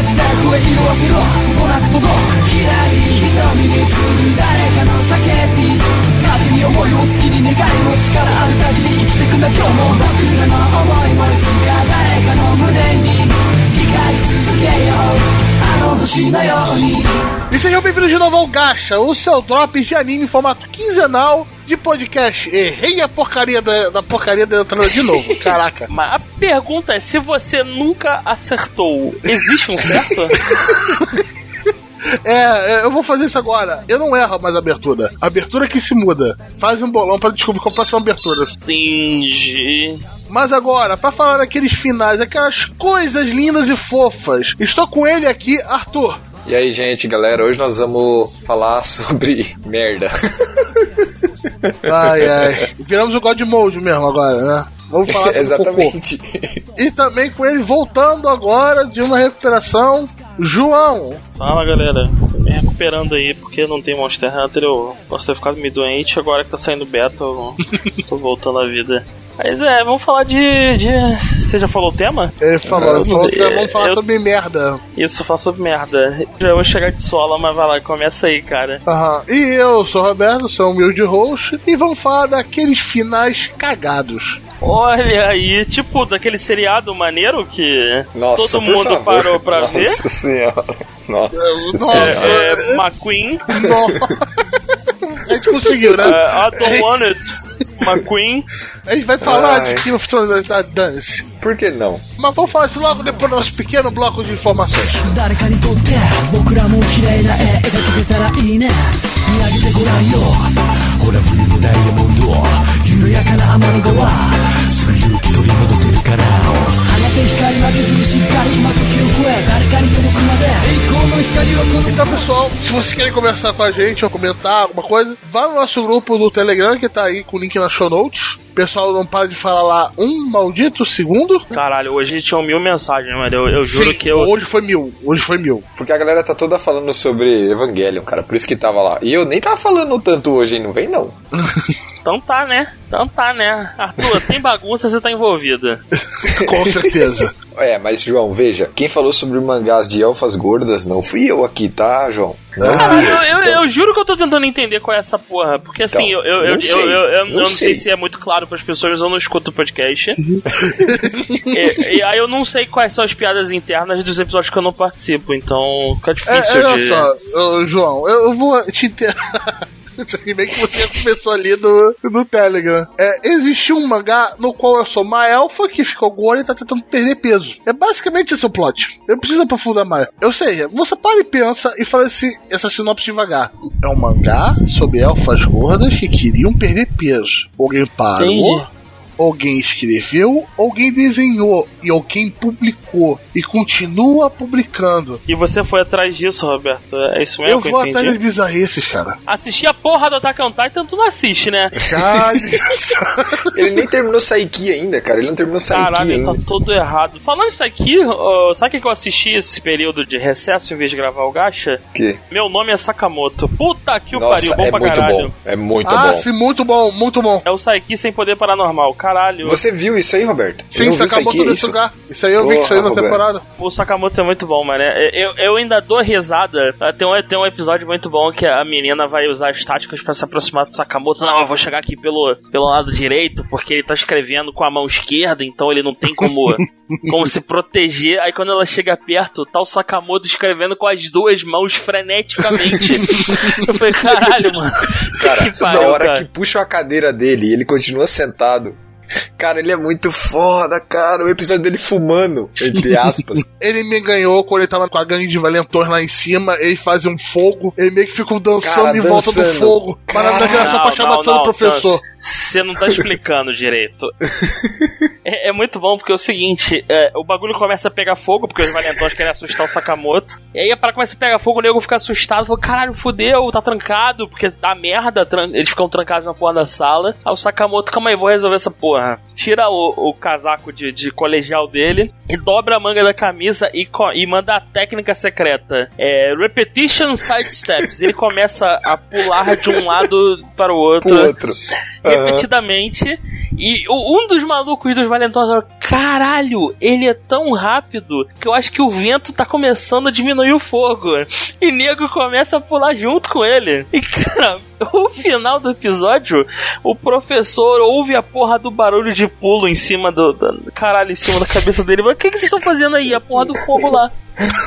が自宅へ色あせろ。ことなく届く嫌い瞳に映る誰かの叫び。風に思いを月に願いを力ある限り生きてくんだ。今日も僕らの思いもいつか誰かの胸に光り続けよう。E sejam bem-vindos de novo ao Gacha, o seu drop de anime em formato quinzenal de podcast. Errei a porcaria da, da porcaria da entrada de novo, caraca. Mas a pergunta é: se você nunca acertou, existe um certo? É, é, eu vou fazer isso agora. Eu não erro mais a abertura. A abertura que se muda. Faz um bolão para descobrir qual a próxima abertura. Entendi. Mas agora, para falar daqueles finais, aquelas coisas lindas e fofas, estou com ele aqui, Arthur. E aí, gente, galera, hoje nós vamos falar sobre merda. Ai, ai. Viramos o God Mode mesmo agora, né? Vamos falar sobre Exatamente. cocô. E também com ele voltando agora de uma recuperação, João. Fala galera, me recuperando aí porque não tem Monster Hunter, eu posso ter ficado meio doente, agora que tá saindo beta, eu tô voltando à vida. Mas é, vamos falar de. de... Você já falou o tema? Ele falou, ele falou que É, vamos falar eu- sobre merda. Isso, falar sobre merda. Já vou chegar de sola, mas vai lá, começa aí, cara. Aham. E eu sou o Roberto, sou o humilde host, e vamos falar daqueles finais cagados. Olha aí, tipo daquele seriado maneiro que Nossa, todo mundo favor. parou pra Nossa ver. senhora. Nossa, Nossa. senhora. É, McQueen, A gente conseguiu, né? é, I don't want it. McQueen. A gente vai falar Ai. de Game of Thrones da Dance. Por que não? Mas vamos falar isso logo depois do nosso pequeno bloco de informações. Então, pessoal, se vocês querem conversar com a gente ou comentar alguma coisa, vá no nosso grupo do Telegram que tá aí com o link na show notes. O pessoal não para de falar lá um maldito segundo. Caralho, hoje tinha mil mensagens, mano. Eu, eu juro Sim, que eu. Hoje foi mil. Hoje foi mil. Porque a galera tá toda falando sobre Evangelion, cara. Por isso que tava lá. E eu nem tava falando tanto hoje, hein? Não vem não. Então tá, né? Então tá, né? Arthur, tem bagunça, você tá envolvida. Com certeza. É, mas, João, veja. Quem falou sobre mangás de elfas gordas não fui eu aqui, tá, João? Não Cara, fui eu, eu. eu, eu juro que eu tô tentando entender qual é essa porra. Porque assim, Então, eu, eu, não sei, eu, eu- eu não não sei sei. se é muito claro pras pessoas, mas eu não escuto o podcast. e, e aí eu não sei quais são as piadas internas dos episódios que eu não participo, então fica É, difícil olha de. só, João, eu, eu vou te inter... Aqui bem que você começou ali no, no Telegram. É, existiu um mangá no qual eu sou uma elfa que ficou gorda e tá tentando perder peso. É basicamente esse o plot. Eu preciso aprofundar mais. Ou seja, você para e pensa e fala assim, essa sinopse devagar. É um mangá sobre elfas gordas que queriam perder peso. Alguém parou, Entendi. Alguém escreveu, alguém desenhou e alguém publicou e continua publicando. E você foi atrás disso, Roberto? É isso mesmo Eu vou entendi? atrás das bizarrices, cara. Assistir a porra do Attack on Titan, tu não assiste, né? Cara, Ele nem terminou Saiki ainda, cara. Ele não terminou Saiki Caralho, ainda. tá todo errado. Falando isso aqui, sabe o que eu assisti esse período de recesso em vez de gravar o Gacha? Que? Meu nome é Sakamoto. Puta que o Nossa, pariu, bom é pra muito caralho. bom. É muito ah, bom. sim, muito bom, muito bom. É o Saiki sem poder paranormal. Caralho, Você viu isso aí, Roberto? Sim, Saiki, todo esse isso? lugar. Isso aí eu vi que saiu na temporada. o Sakamoto é muito bom, mano. Eu, eu ainda dou risada. Tem um, tem um episódio muito bom que a menina vai usar as táticas pra se aproximar do Sakamoto. Não, eu vou chegar aqui pelo, pelo lado direito, porque ele tá escrevendo com a mão esquerda, então ele não tem como, como se proteger. Aí quando ela chega perto, tá o Sakamoto escrevendo com as duas mãos freneticamente. eu falei, caralho, mano. Cara, que pariu, na hora cara. que puxa a cadeira dele e ele continua sentado. Cara, ele é muito foda, cara. O episódio dele fumando, entre aspas. Ele me ganhou quando ele tava com a gangue de valentões lá em cima. Ele fazia um fogo. Ele meio que ficou dançando Cara, em volta do dançando. fogo. Mas na verdade era só pra chamar do professor. Você não tá explicando direito. É, é muito bom porque é o seguinte: é, o bagulho começa a pegar fogo, porque os valentões querem assustar o Sakamoto. E aí a parada começa a pegar fogo, o nego fica assustado, fala: caralho, fudeu, tá trancado, porque dá merda, tran- eles ficam trancados na porra da sala. Aí o Sakamoto, calma aí, vou resolver essa porra. Tira o, o casaco de, de colegial dele e dobra a manga da camisa e, e manda a técnica secreta. É, repetition side steps. Ele começa a pular de um lado para o outro outro. Repetidamente. E um dos malucos dos Valentosos falou: caralho, ele é tão rápido que eu acho que o vento tá começando a diminuir o fogo. E nego começa a pular junto com ele. E cara, o final do episódio, o professor ouve a porra do barulho de pulo em cima do. da- caralho, em cima da cabeça dele. Mas o que, que vocês estão fazendo aí? A porra do fogo lá.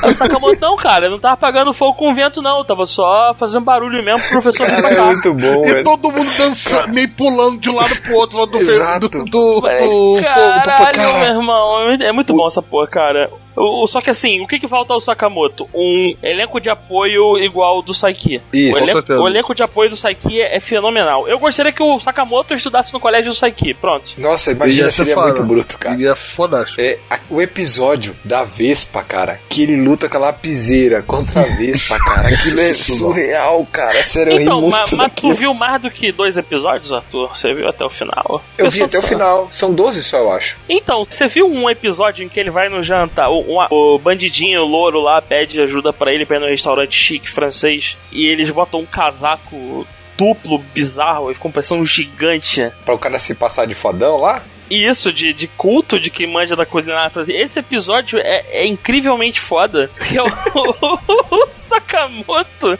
O Sakamoto, não, cara, eu não tava apagando fogo com vento, não. Eu tava só fazendo barulho mesmo pro professor Cara, é muito bom, E velho. todo mundo dançando, meio pulando de um lado pro outro, do, Exato. do, do, do Falei, fogo. Caralho, cara. meu irmão, é muito bom essa porra, cara. O, o- só que assim, o que, que falta ao Sakamoto? Um elenco de apoio igual ao do Saiki. Isso. O, Com elenco, certeza. o elenco de apoio do Saiki é, é fenomenal. Eu gostaria que o Sakamoto estudasse no colégio do Saiki. Pronto. Nossa, imagina, ser seria foda. muito bruto, cara. E é fodástico. É, a- o episódio da Vespa, cara, que ele luta com a lapiseira contra a Vespa, cara. Aquilo é surreal, cara. Sério, eu ri então, muito ma- mas tu viu mais do que dois episódios, Arthur? Você viu até o final? Eu vi Pessoal até o só- final. São 12 só, eu acho. Então, você viu um episódio em que ele vai no jantar, o, bandidinho, o louro lá, pede ajuda pra ele pra ir no restaurante chique francês, e eles botam um casaco duplo, bizarro, e ficam parecendo um gigante. Pra o cara se passar de fodão lá. E isso, de, de culto, de que manja da cozinha francesa. Esse episódio é, é incrivelmente foda. Que é o, o Sakamoto,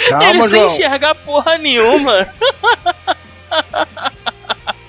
ele Calma, sem João. enxergar porra nenhuma.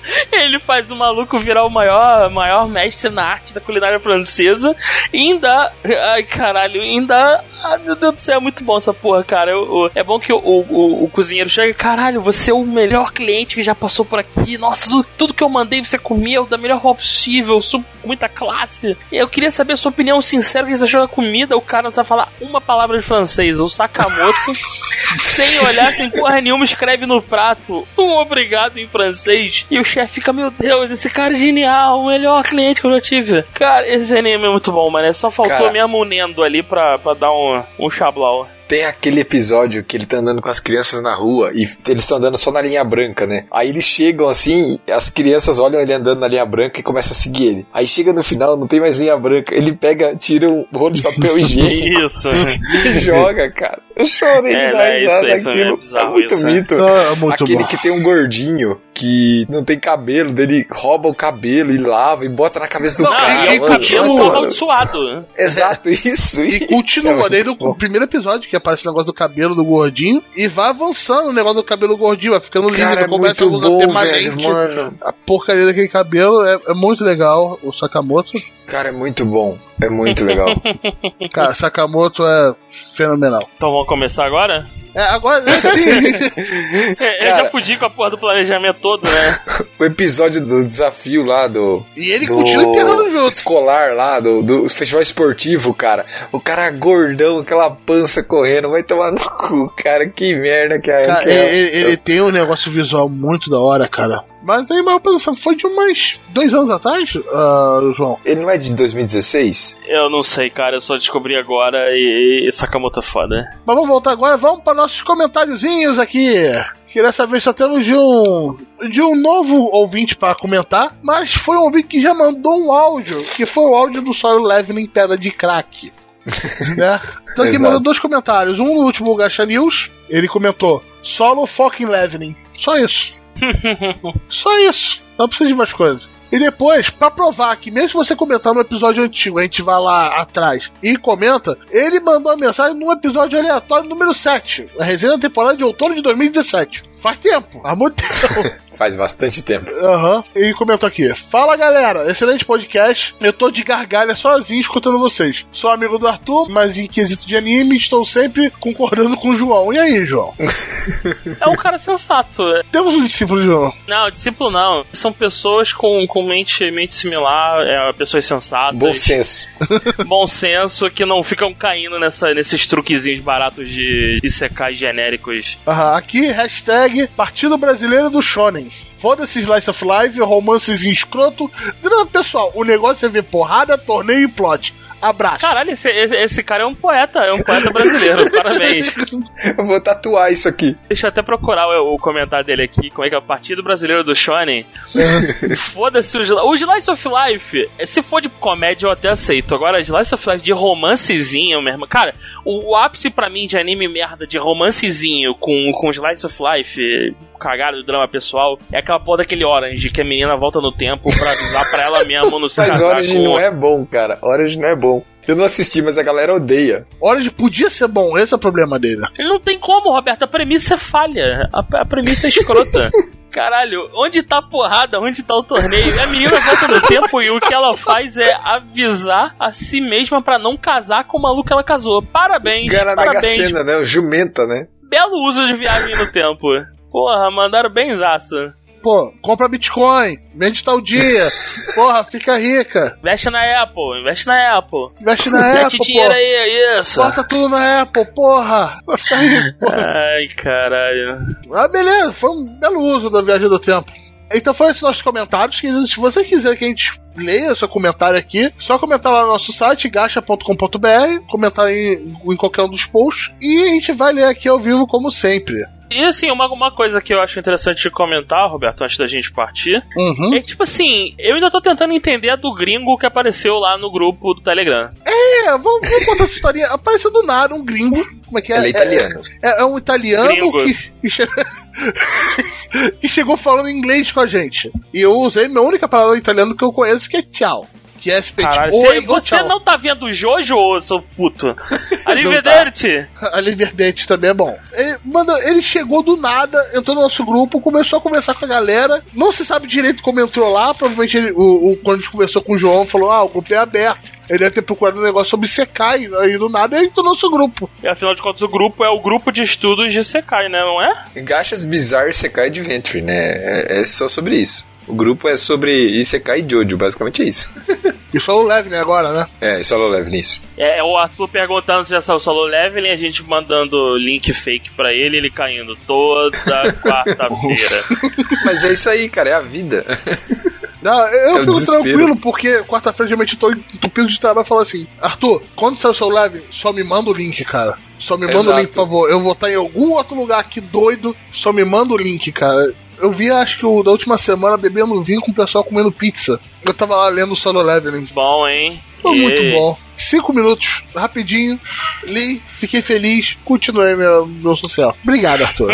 Ele faz o maluco virar o maior, maior mestre na arte da culinária francesa e ainda. Ai, caralho, ainda. Ai, meu Deus do céu, é muito bom essa porra, cara. Eu- eu- é bom que o, o, o cozinheiro chega caralho, você é o melhor cliente que já passou por aqui. Nossa, tudo, tudo que eu mandei você comeu da melhor forma possível, com muita classe. Eu queria saber a sua opinião sincera, que você achou da comida. O cara não sabe falar uma palavra de francês. O Sakamoto, sem olhar, sem porra nenhuma, escreve no prato um obrigado em francês. E o chefe fica, meu Deus, esse cara é genial, o melhor cliente que eu já tive. Cara, esse anime é muito bom, mano. Só faltou Cara. mesmo o Nendo ali pra, pra dar um, um chablau. Tem aquele episódio que ele tá andando com as crianças na rua e eles estão andando só na linha branca, né? Aí eles chegam assim, as crianças olham ele andando na linha branca e começam a seguir ele. Aí chega no final, não tem mais linha branca, ele pega, tira um rolo de papel higiênico Isso. e joga, cara. Eu chorei É, né, risada isso- isso é bizarro, muito isso, é. mito. Ah, é muito Aquele bom. que tem um gordinho que não tem cabelo, dele rouba o cabelo e lava e bota na cabeça do Não, cara. E é mano. cabelo amaldiçoado. Exato, isso. E isso continua é desde o primeiro episódio, que aparece o negócio do cabelo do gordinho, e vai avançando o negócio do cabelo gordinho, vai ficando lindo, Cara, é começa muito a usar velho, permanente. mano. A porcaria daquele cabelo é, é muito legal, o Sakamoto. Cara, é muito bom. É muito legal. Cara, Sakamoto é fenomenal. Então vamos começar agora? É, agora, sim. É, eu Cara. já fudi com a porra do planejamento todo, né? o episódio do desafio lá do. e ele do continua enterrando junto. escolar lá, do, do festival esportivo, cara. O cara gordão, aquela pança correndo, vai tomar no cu, cara. Que merda que é. Cara, que é. ele, ele tem um negócio visual muito da hora, cara. Mas aí, maior pensando, foi de umas dois anos atrás, ah, João. Ele não é de 2016? Eu não sei, cara, eu só descobri agora e, e Sakamoto é foda. Mas vamos voltar agora, vamos para nossos comentáriozinhos aqui. Que dessa vez só temos de um de um novo ouvinte para comentar, mas foi um ouvinte que já mandou um áudio, que foi o áudio do Solo Levin em Pedra de Crack. né? Então aqui mandou dois comentários. Um no último Gacha News, ele comentou: Solo fucking Levening. Só isso. Só isso. Não precisa de mais coisas. E depois, pra provar que mesmo se você comentar no episódio antigo, a gente vai lá atrás e comenta, ele mandou uma mensagem no episódio aleatório número 7, a resenha da temporada de outono de 2017. Faz tempo, há muito tempo. Faz bastante tempo. Aham. Ele comentou aqui: Fala galera, excelente podcast. Eu tô de gargalha sozinho escutando vocês. Sou amigo do Arthur, mas em quesito de anime estou sempre concordando com o João. E aí, João? É um cara sensato. Temos um discípulo João. Não, discípulo não. São pessoas com, com mente, mente similar, é, pessoas sensatas. Bom senso. bom senso, que não ficam caindo nessa, nesses truquezinhos baratos de, de secar genéricos. Aham, aqui, hashtag Partido Brasileiro do Shonen. Foda-se Slice of Life, romances em escroto. Pessoal, o negócio é ver porrada, torneio e plot. Abraço. Caralho, esse, esse cara é um poeta, é um poeta brasileiro. Parabéns. Eu vou tatuar isso aqui. Deixa eu até procurar o, o comentário dele aqui, como é que é o Partido Brasileiro do Shonen. Foda-se o, o Slice of Life. Se for de comédia, eu até aceito. Agora, Slice of Life de romancezinho, meu irmão. Cara, o, o ápice pra mim de anime merda de romancezinho com, com Slice of Life, cagado do drama pessoal, é aquela porra daquele Orange que a menina volta no tempo pra avisar pra ela mesmo no se Mas Orange com não é bom, cara. Orange não é bom. Eu não assisti, mas a galera odeia. Orange podia ser bom, esse é o problema dele. Não tem como, Roberto. A premissa é falha. A, a premissa é escrota. Caralho, onde tá a porrada? Onde tá o torneio? A menina volta no tempo e o que ela faz é avisar a si mesma pra não casar com o maluco que ela casou. Parabéns, Mega parabéns. Sena, né? O Jumenta, né? Belo uso de viagem no tempo. Porra, mandaram benzaço. Pô, compra Bitcoin, vende tal dia. Porra, fica rica. Investe na Apple, investe na Apple. Investe na Mete Apple, dinheiro pô. aí, é isso. Bota tudo na Apple, porra. Vai ficar rico, porra. Ai, caralho. Ah, beleza, foi um belo uso da viagem do tempo. Então foi esses nossos comentários. Se você quiser que a gente leia seu comentário aqui, só comentar lá no nosso site, gacha.com.br, comentar em, em qualquer um dos posts, e a gente vai ler aqui ao vivo como sempre. E assim, uma, uma coisa que eu acho interessante de comentar, Roberto, antes da gente partir, Uhum. É que, tipo assim, eu ainda tô tentando entender a do gringo que apareceu lá no grupo do Telegram. É, vamos, vamos contar essa historinha. Apareceu do nada um gringo. Como é que é? Ela é italiana. É, é um italiano Gringo. que, que, che- que chegou falando inglês com a gente. E eu usei minha única palavra em italiano que eu conheço, que é tchau. Que é esse Caralho, Oi, você, tchau. não tá vendo o Jojo, seu puto? Arrivederci! A Liverdente também é bom. Ele, mano, ele chegou do nada, entrou no nosso grupo, começou a conversar com a galera. Não se sabe direito como entrou lá. Provavelmente ele- o, o- quando a gente conversou com o João, falou: Ah, o grupo é aberto. Ele deve ter procurado um negócio sobre Sekai, aí do nada ele entrou no nosso grupo. E afinal de contas, o grupo é o grupo de estudos de Sekai, né? Não é? Gachas Bizarre Isekai Adventure, né? É, é só sobre isso. O grupo é sobre Isekai e Jojo, basicamente é isso. E falou leve, né, agora, né? É, só eu levo nisso. É, é o Arthur perguntando se já saiu o solo leveling, a gente mandando link fake pra ele, ele caindo toda quarta-feira. Mas é isso aí, cara, é a vida. Não, eu É o fico desespero. tranquilo, porque quarta-feira geralmente eu tô entupido de trabalho e falo assim: Arthur, quando sair o seu live, só me manda o link, cara. Só me manda o Exato. link, por favor. Eu vou estar em algum outro lugar aqui doido, só me manda o link, cara. Eu vi, acho que o da última semana, bebendo vinho com o pessoal comendo pizza. Eu tava lá lendo o Solo Leveling. Bom, hein? Foi E- muito bom. Cinco minutos, rapidinho. Li, fiquei feliz, continuei meu, meu social. Obrigado, Arthur.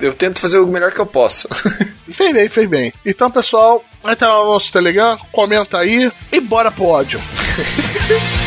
Eu tento fazer o melhor que eu posso. fez bem, fez bem. Então, pessoal, entra lá no nosso Telegram, comenta aí e bora pro ódio.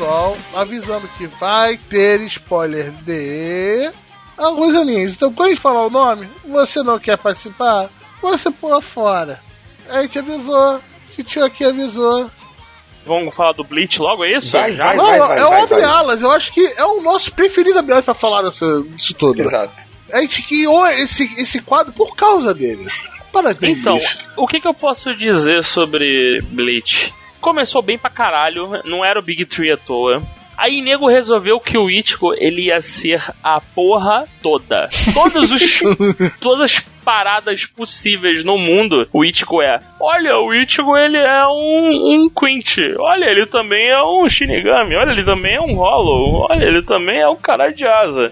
pessoal, avisando que vai ter spoiler de alguns animes. Então, quando a gente falar o nome, você não quer participar, você pula fora. A gente avisou, o tio aqui avisou. Vamos falar do Bleach logo, é isso? Vai, Já? vai, Não, vai, é o vai, Abre vai. Alas, eu acho que é o nosso preferido Abre Alas pra falar dessa, disso tudo. Exato. A gente criou esse, esse quadro por causa dele. Parabéns. Então, o que, que eu posso dizer sobre Bleach? Começou bem pra caralho, não era o Big Tree à toa. Aí nego resolveu que o Ichigo ele ia ser a porra toda. Todos os todas as paradas possíveis no mundo, o Ichigo é. Olha, o Ichigo ele é um, um Quint. Olha, ele também é um Shinigami. Olha, ele também é um Hollow. Olha, ele também é um cara de asa.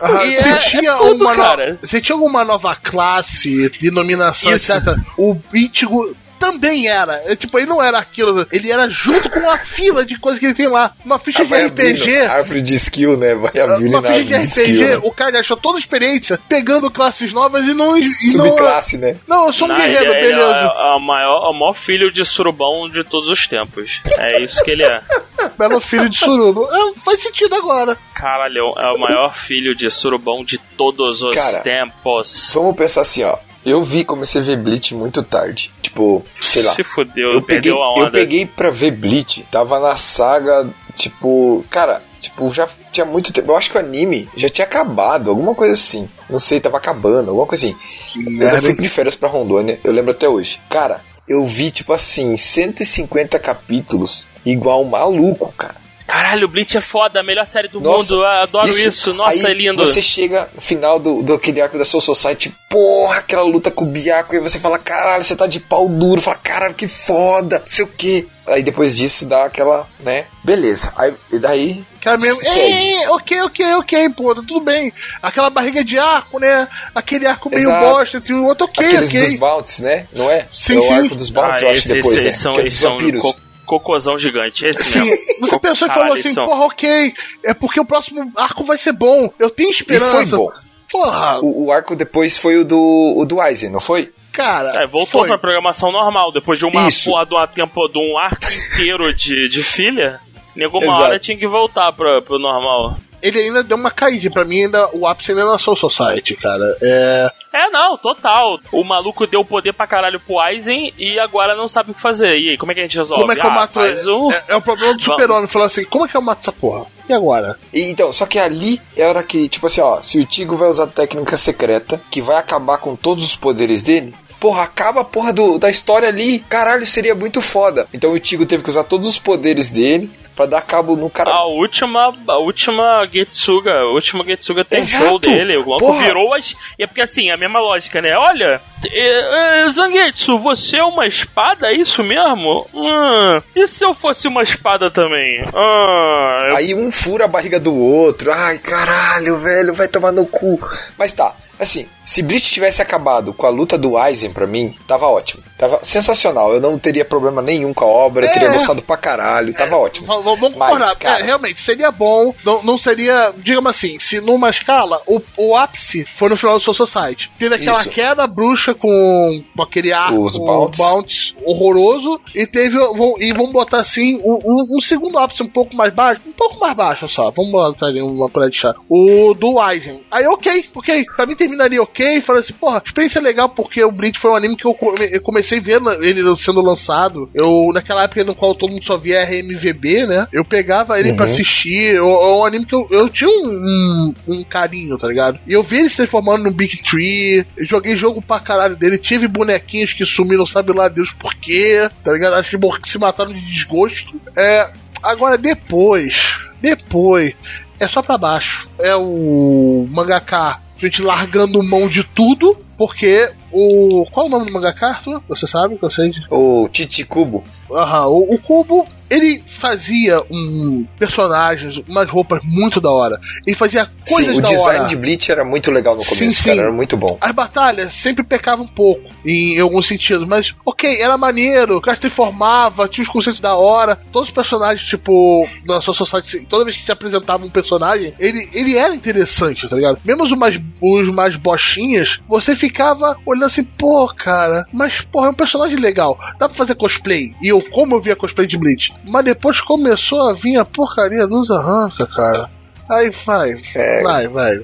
Ah, você, é- tinha é tudo, uma no- tinha alguma nova classe, denominação, Isso. etc. O Ichigo também era. É, tipo, ele não era aquilo. Ele era junto com uma fila de coisas que ele tem lá. Uma ficha Ah, de RPG. abrindo Árvore de skill, né? Vai abrindo Uma na ficha de RPG, skill. né? o cara gastou toda a experiência pegando classes novas e não. E não Subclasse, né? não, eu sou um Não, guerreiro, ele, ele beleza. é, é o maior, é o maior filho de surubão de todos os tempos. É isso que ele é. Belo filho de surubo. É, faz sentido agora. Caralho, é o maior filho de surubão de todos os Cara, tempos. Vamos pensar assim, ó. Eu vi, comecei a ver Bleach muito tarde. Tipo, sei lá. Se fudeu, Eu peguei, a onda. eu peguei pra ver Bleach, tava na saga, tipo, cara, tipo, já tinha muito tempo. Eu acho que o anime já tinha acabado, alguma coisa assim. Não sei, tava acabando, alguma coisa assim. Eu fui de férias pra Rondônia, eu lembro até hoje. Cara, eu vi, tipo assim, 150 capítulos igual um maluco, cara. Caralho, o Bleach é foda, a melhor série do Nossa, mundo. Eu adoro isso. Nossa, Aí é lindo. Você chega no final do, do aquele arco da Soul Society, porra, aquela luta com o Biaco, e você fala, caralho, você tá de pau duro, fala, caralho, que foda, não sei o que. Aí depois disso dá aquela, né? Beleza. Aí e daí. Cara mesmo, ei, ei, ok, ok, ok, pô, tá tudo bem. Aquela barriga de arco, né? Aquele arco meio Exato. bosta entre o outro, ok, Aqueles dos ok. Bounties, né? Não é? Sim, é o sim. arco dos Bounties, eu acho, esse, depois, esse, né? são, que é dos são vampiros. co cocôzão gigante. Esse Sim, mesmo. você pensou e falou assim, porra, ok, é porque o próximo arco vai ser bom. Eu tenho E esperança. foi bom. Porra, O, o arco depois foi o do, o do Aizen, não foi? cara. É, voltou foi. pra programação normal. Depois de uma Isso. porra de, uma tempo, de um arco inteiro de, de filha, nego uma Exato. hora tinha que voltar pra, pro normal. Ele ainda deu uma caída. Pra mim, ainda, o ápice ainda é na Soul Society, cara. É. É, não, total. O maluco deu poder pra caralho pro Aizen e agora não sabe o que fazer. E aí, como é que a gente resolve? Como é que eu ah, mato. faz um... É, é o problema do super-homem. Falou assim: como é que eu mato essa porra? E agora? E, então, só que ali é a hora que, tipo assim, ó, se o Tigo vai usar técnica secreta, que vai acabar com todos os poderes dele, porra, acaba a porra do, da história ali, caralho, seria muito foda. Então o Tigo teve que usar todos os poderes dele pra dar cabo no cara. A última, a última Getsuga, a última Getsuga tem show dele. O Porra. virou as. E é porque assim, a mesma lógica, né? Olha, é, é, Zangetsu, você é uma espada, é isso mesmo? Hum, e se eu fosse uma espada também? Ah, eu- Aí um fura a barriga do outro. Ai, caralho, velho, vai tomar no cu. Mas tá, assim, se Bleach tivesse acabado com a luta do Aizen pra mim, tava ótimo. Tava sensacional. Eu não teria problema nenhum com a obra, eu teria É. gostado pra caralho, tava ótimo. V- v- Vamos concordar. cara- É, realmente, seria bom. Não, não seria. Digamos assim, se numa escala, o, o ápice foi no final do Soul Society. Teve aquela Isso. queda bruxa com, com aquele arco Os bounties. bounties horroroso. E teve. vão- E vamos botar assim, um, um- um segundo ápice um pouco mais baixo. Um pouco mais baixo só. Vamos botar ali uma colher de chá. O do Aizen. Aí, ok, ok. Pra mim terminaria ok. Falei assim, porra, experiência legal porque o Bleach foi um anime que eu, come- eu comecei vendo ele sendo lançado. Eu, naquela época no qual todo mundo só via RMVB, né? Eu pegava ele pra assistir. É um anime que eu, eu tinha um, um, um carinho, tá ligado? E eu vi ele se transformando num Big Tree. Eu joguei jogo pra caralho dele. Tive bonequinhos que sumiram, sabe lá Deus por quê, tá ligado? Acho que se mataram de desgosto. É. Agora, depois. Depois. É só pra baixo. É o mangaka gente largando mão de tudo, porque o. Qual é o nome do mangaka, Arthur? Você sabe que eu sei? O Titi Cubo. Aham, o, o Cubo, ele fazia um personagens, umas roupas muito da hora. Ele fazia coisas Sim, o da design hora. de Bleach era muito legal no Sim, começo, sim. cara, era muito bom. As batalhas sempre pecavam um pouco, em alguns sentidos, mas ok, era maneiro, o cara se transformava, tinha os conceitos da hora, todos os personagens, tipo, na sua society, toda vez que se apresentava um personagem, ele, ele era interessante, tá ligado? Mesmo os mais, os mais bochinhas, você ficava olhando assim, pô, cara, mas porra, é um personagem legal, dá pra fazer cosplay, e eu, como eu via cosplay de Bleach, mas depois começou a vir a porcaria dos arranca, cara. Aí vai, É. vai, vai.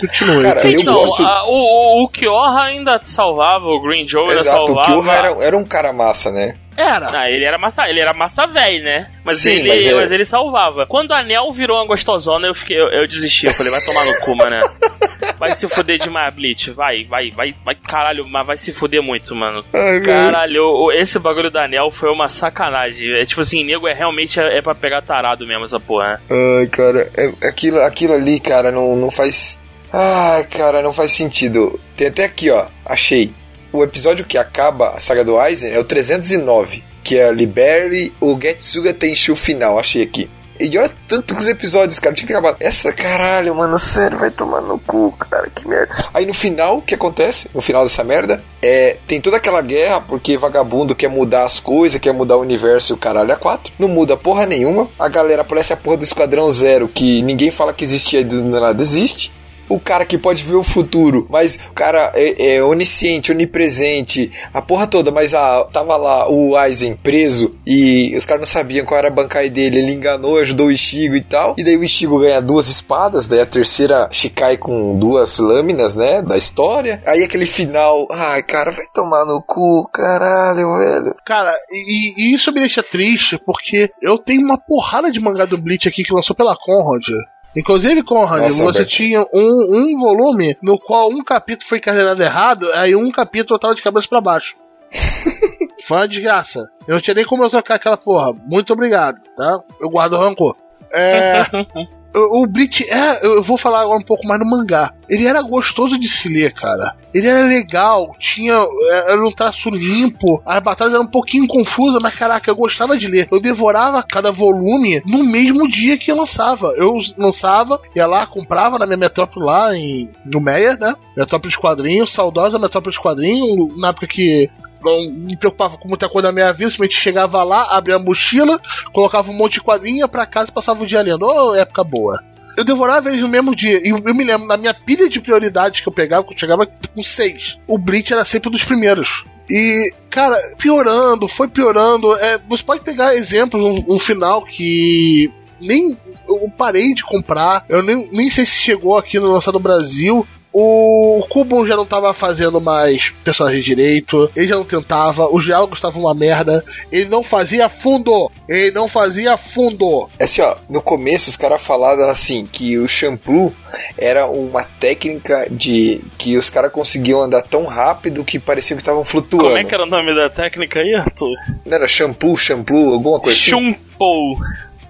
Continue. Cara, eu Então, gosto- a- o, o, o Kiorra ainda salvava, o Green Joe ainda Exato, o salvava. Kyoha era, era um cara massa, né? Era. Ah, ele era massa, ele era massa velho, né? Mas, Sim, ele, mas mas, é- ele salvava. Quando a Nel virou uma gostosona, eu fiquei, eu, eu desisti. Eu falei, vai tomar no cu, mano. Vai se fuder demais, Bleach. Vai, vai, vai, vai, caralho, mas vai se fuder muito, mano. Caralho, o- esse bagulho da Nel foi uma sacanagem. É tipo assim, nego é realmente é, é pra pegar tarado mesmo essa porra. né? Ai, cara, é- aquilo, aquilo ali, cara, não, não faz. Ai, cara, não faz sentido. Tem até aqui, ó, achei. O episódio que acaba a saga do Aizen é o 309, que é Libere o Getsuga Tenshu final, achei aqui. E olha tanto que os episódios, cara, tinha que ter acabado. Essa caralho, mano, sério, vai tomar no cu, cara, que merda. Aí no final, o que acontece? No final dessa merda, é. Tem toda aquela guerra, porque vagabundo quer mudar as coisas, quer mudar o universo e o caralho a quatro. Não muda porra nenhuma. A galera aparece a porra do Esquadrão Zero, que ninguém fala que existia e do nada existe. O cara que pode ver o futuro, mas o cara é, é onisciente, onipresente, a porra toda, mas a, tava lá o Aizen preso e os caras não sabiam qual era a bancai dele, ele enganou, ajudou o Ishigo e tal, e daí o Ishigo ganha duas espadas, daí a terceira Shikai com duas lâminas, né, da história, aí aquele final, ai cara, vai tomar no cu, caralho, velho. Cara, e, e isso me deixa triste, porque eu tenho uma porrada de mangá do Bleach aqui que lançou pela Conrad. Inclusive, Conrad, Nossa, você Alberto. tinha um, um volume no qual um capítulo foi encadenado errado, aí um capítulo tava de cabeça pra baixo. Foi uma desgraça. Eu não tinha nem como eu trocar aquela porra. Muito obrigado, tá? Eu guardo o rancor. É. O o Bleach é. Eu vou falar agora um pouco mais no mangá. Ele era gostoso de se ler, cara. Ele era legal, tinha. é, Era um traço limpo, as batalhas eram um pouquinho confusas, mas caraca, eu gostava de ler. Eu devorava cada volume no mesmo dia que lançava. Eu lançava, ia lá, comprava na minha metrópole lá em, no Meia, né? Metrópolis Quadrinho, saudosa Metrópolis Quadrinho, na época que não me preocupava com muita coisa na minha vida, simplesmente chegava lá, abria a mochila, colocava um monte de quadrinho, ia pra casa e passava o dia lendo. Ô, época boa. Eu devorava eles no mesmo dia. E eu me lembro, na minha pilha de prioridades que eu pegava, que eu chegava com seis, o Bleach era sempre um dos primeiros. E, cara, piorando, foi piorando. É, você pode pegar exemplos, um, um final que nem eu parei de comprar. Eu nem, nem sei se chegou aqui no lançado no Brasil. O Kubo já não tava fazendo mais personagem direito, ele já não tentava, os diálogos estavam uma merda, ele não fazia fundo, ele não fazia fundo. É assim, ó, no começo os caras falaram assim que o shampoo era uma técnica de que os caras conseguiam andar tão rápido que parecia que estavam flutuando. Como é que era o nome da técnica aí, Arthur? Não era shampoo, shampoo, alguma coisa assim? Chumpou.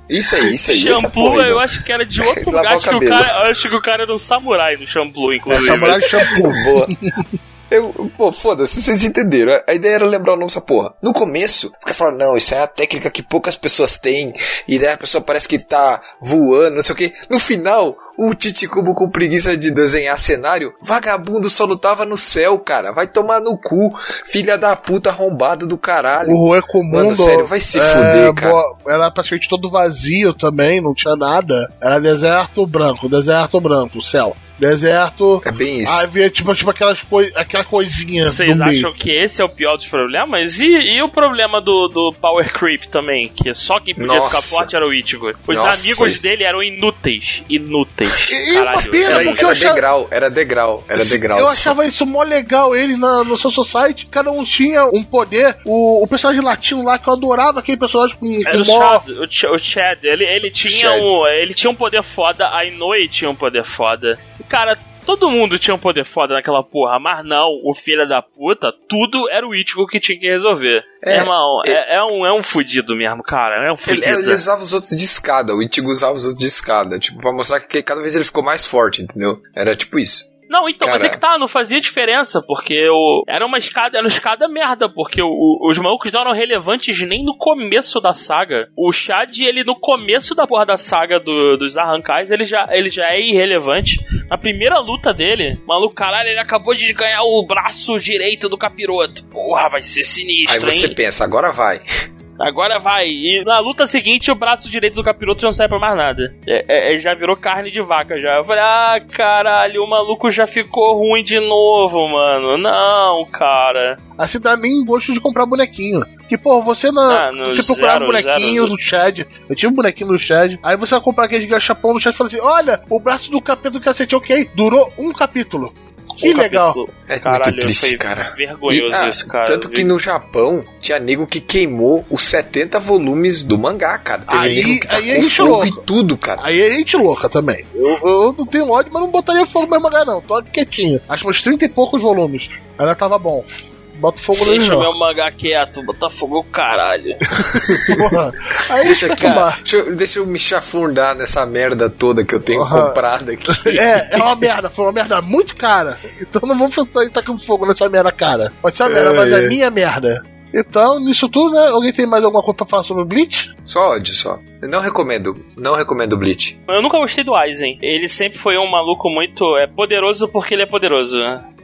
Isso aí, isso aí. Shampoo, eu acho que era de outro lugar. Acho que, o cara, eu acho que o cara era um samurai no shampoo, É, inclusive. Samurai Shampoo. Boa. Eu, pô, foda-se, vocês entenderam. A ideia era lembrar o nome dessa porra. No começo, os caras falaram, não, isso é a técnica que poucas pessoas têm. E daí a pessoa parece que tá voando, não sei o que. No final, o Titicubo com preguiça de desenhar cenário, vagabundo só lutava no céu, cara. Vai tomar no cu, filha da puta arrombado do caralho. O Rue Comum. Mano, sério, vai se fuder, cara. Era praticamente todo vazio também, não tinha nada. Era deserto branco, deserto branco, céu. Deserto. É bem isso. Aí havia tipo, tipo aquelas coi aquela coisinha Vocês acham que esse é o pior dos problemas? E, e o problema do, do Power Creep também? Que só quem podia Nossa. ficar forte era o Ichigo. Os Nossa, amigos dele eram inúteis. Inúteis. E- e uma pena, era- porque eu Era achava- degrau, era degrau, era degrau. Eu achava isso mó legal, eles na, no seu society, cada um tinha um poder. O, o personagem latino lá, que eu adorava aquele personagem com, Era com o mó. Chad, o, Ch o Chad, ele, ele tinha Chad. um. Ele tinha um poder foda, a Inoue tinha um poder foda. E, cara, todo mundo tinha um poder foda naquela porra, mas não, o filho da puta, tudo era o Ichigo que tinha que resolver. É, Irmão, é- é, é um, é um fudido mesmo, cara. É um Ele, fudido. ele usava os outros de escada, o Ichigo usava os outros de escada, tipo, pra mostrar que cada vez ele ficou mais forte, entendeu? Era tipo isso. Não, então, mas Cara. é que tá, não fazia diferença, porque o, era uma escada, era uma escada merda, porque o- os malucos não eram relevantes nem no começo da saga. O Chad, ele no começo da porra da saga do- dos arrancais, ele já, ele já é irrelevante. Na primeira luta dele, maluco, caralho, ele acabou de ganhar o braço direito do capiroto. Porra, vai ser Aí sinistro, você hein? pensa, agora vai. Agora vai. E na luta seguinte, o braço direito do capiroto não serve pra mais nada. É, é- é- já virou carne de vaca já. Eu falei, ah, caralho, o maluco já ficou ruim de novo, mano. Não, cara. Assim dá nem gosto de comprar bonequinho. Que, pô, você na. Ah, no você procurar zero, um bonequinho zero. do Chad. Eu tinha um bonequinho do Chad. Aí você vai comprar aquele gachapão no Chad e fala assim: olha, o braço do capeta do cacete, ok. Durou um capítulo. Que Um legal. capítulo. É Caralho, muito triste, foi cara. vergonhoso E, ah, isso, cara. Tanto que no Japão tinha nego que queimou os 70 volumes do mangá, cara. Teve Aí- que aí tacou é gente louca. e tudo, cara. Aí é gente louca também. Eu, eu não tenho ódio, mas não botaria fogo no meu mangá, não. Tô quietinho. Acho uns 30 e poucos volumes. Ainda tava bom. Bota fogo nele, Deixa meu mangá quieto, botar fogo, caralho. Porra. Aí Deixa, cara, deixa, eu- deixa eu me chafurdar nessa merda toda que eu tenho Porra. comprado aqui. É, é uma merda, foi uma merda muito cara. Então não vamos pensar em tacar fogo nessa merda cara. Pode ser uma merda, É, mas é é. minha merda. Então, nisso tudo, né? Alguém tem mais alguma coisa pra falar sobre o Bleach? Só ódio, só. Eu não recomendo. Não recomendo Bleach. Eu nunca gostei do Aizen. Ele sempre foi um maluco muito é, poderoso porque ele é poderoso.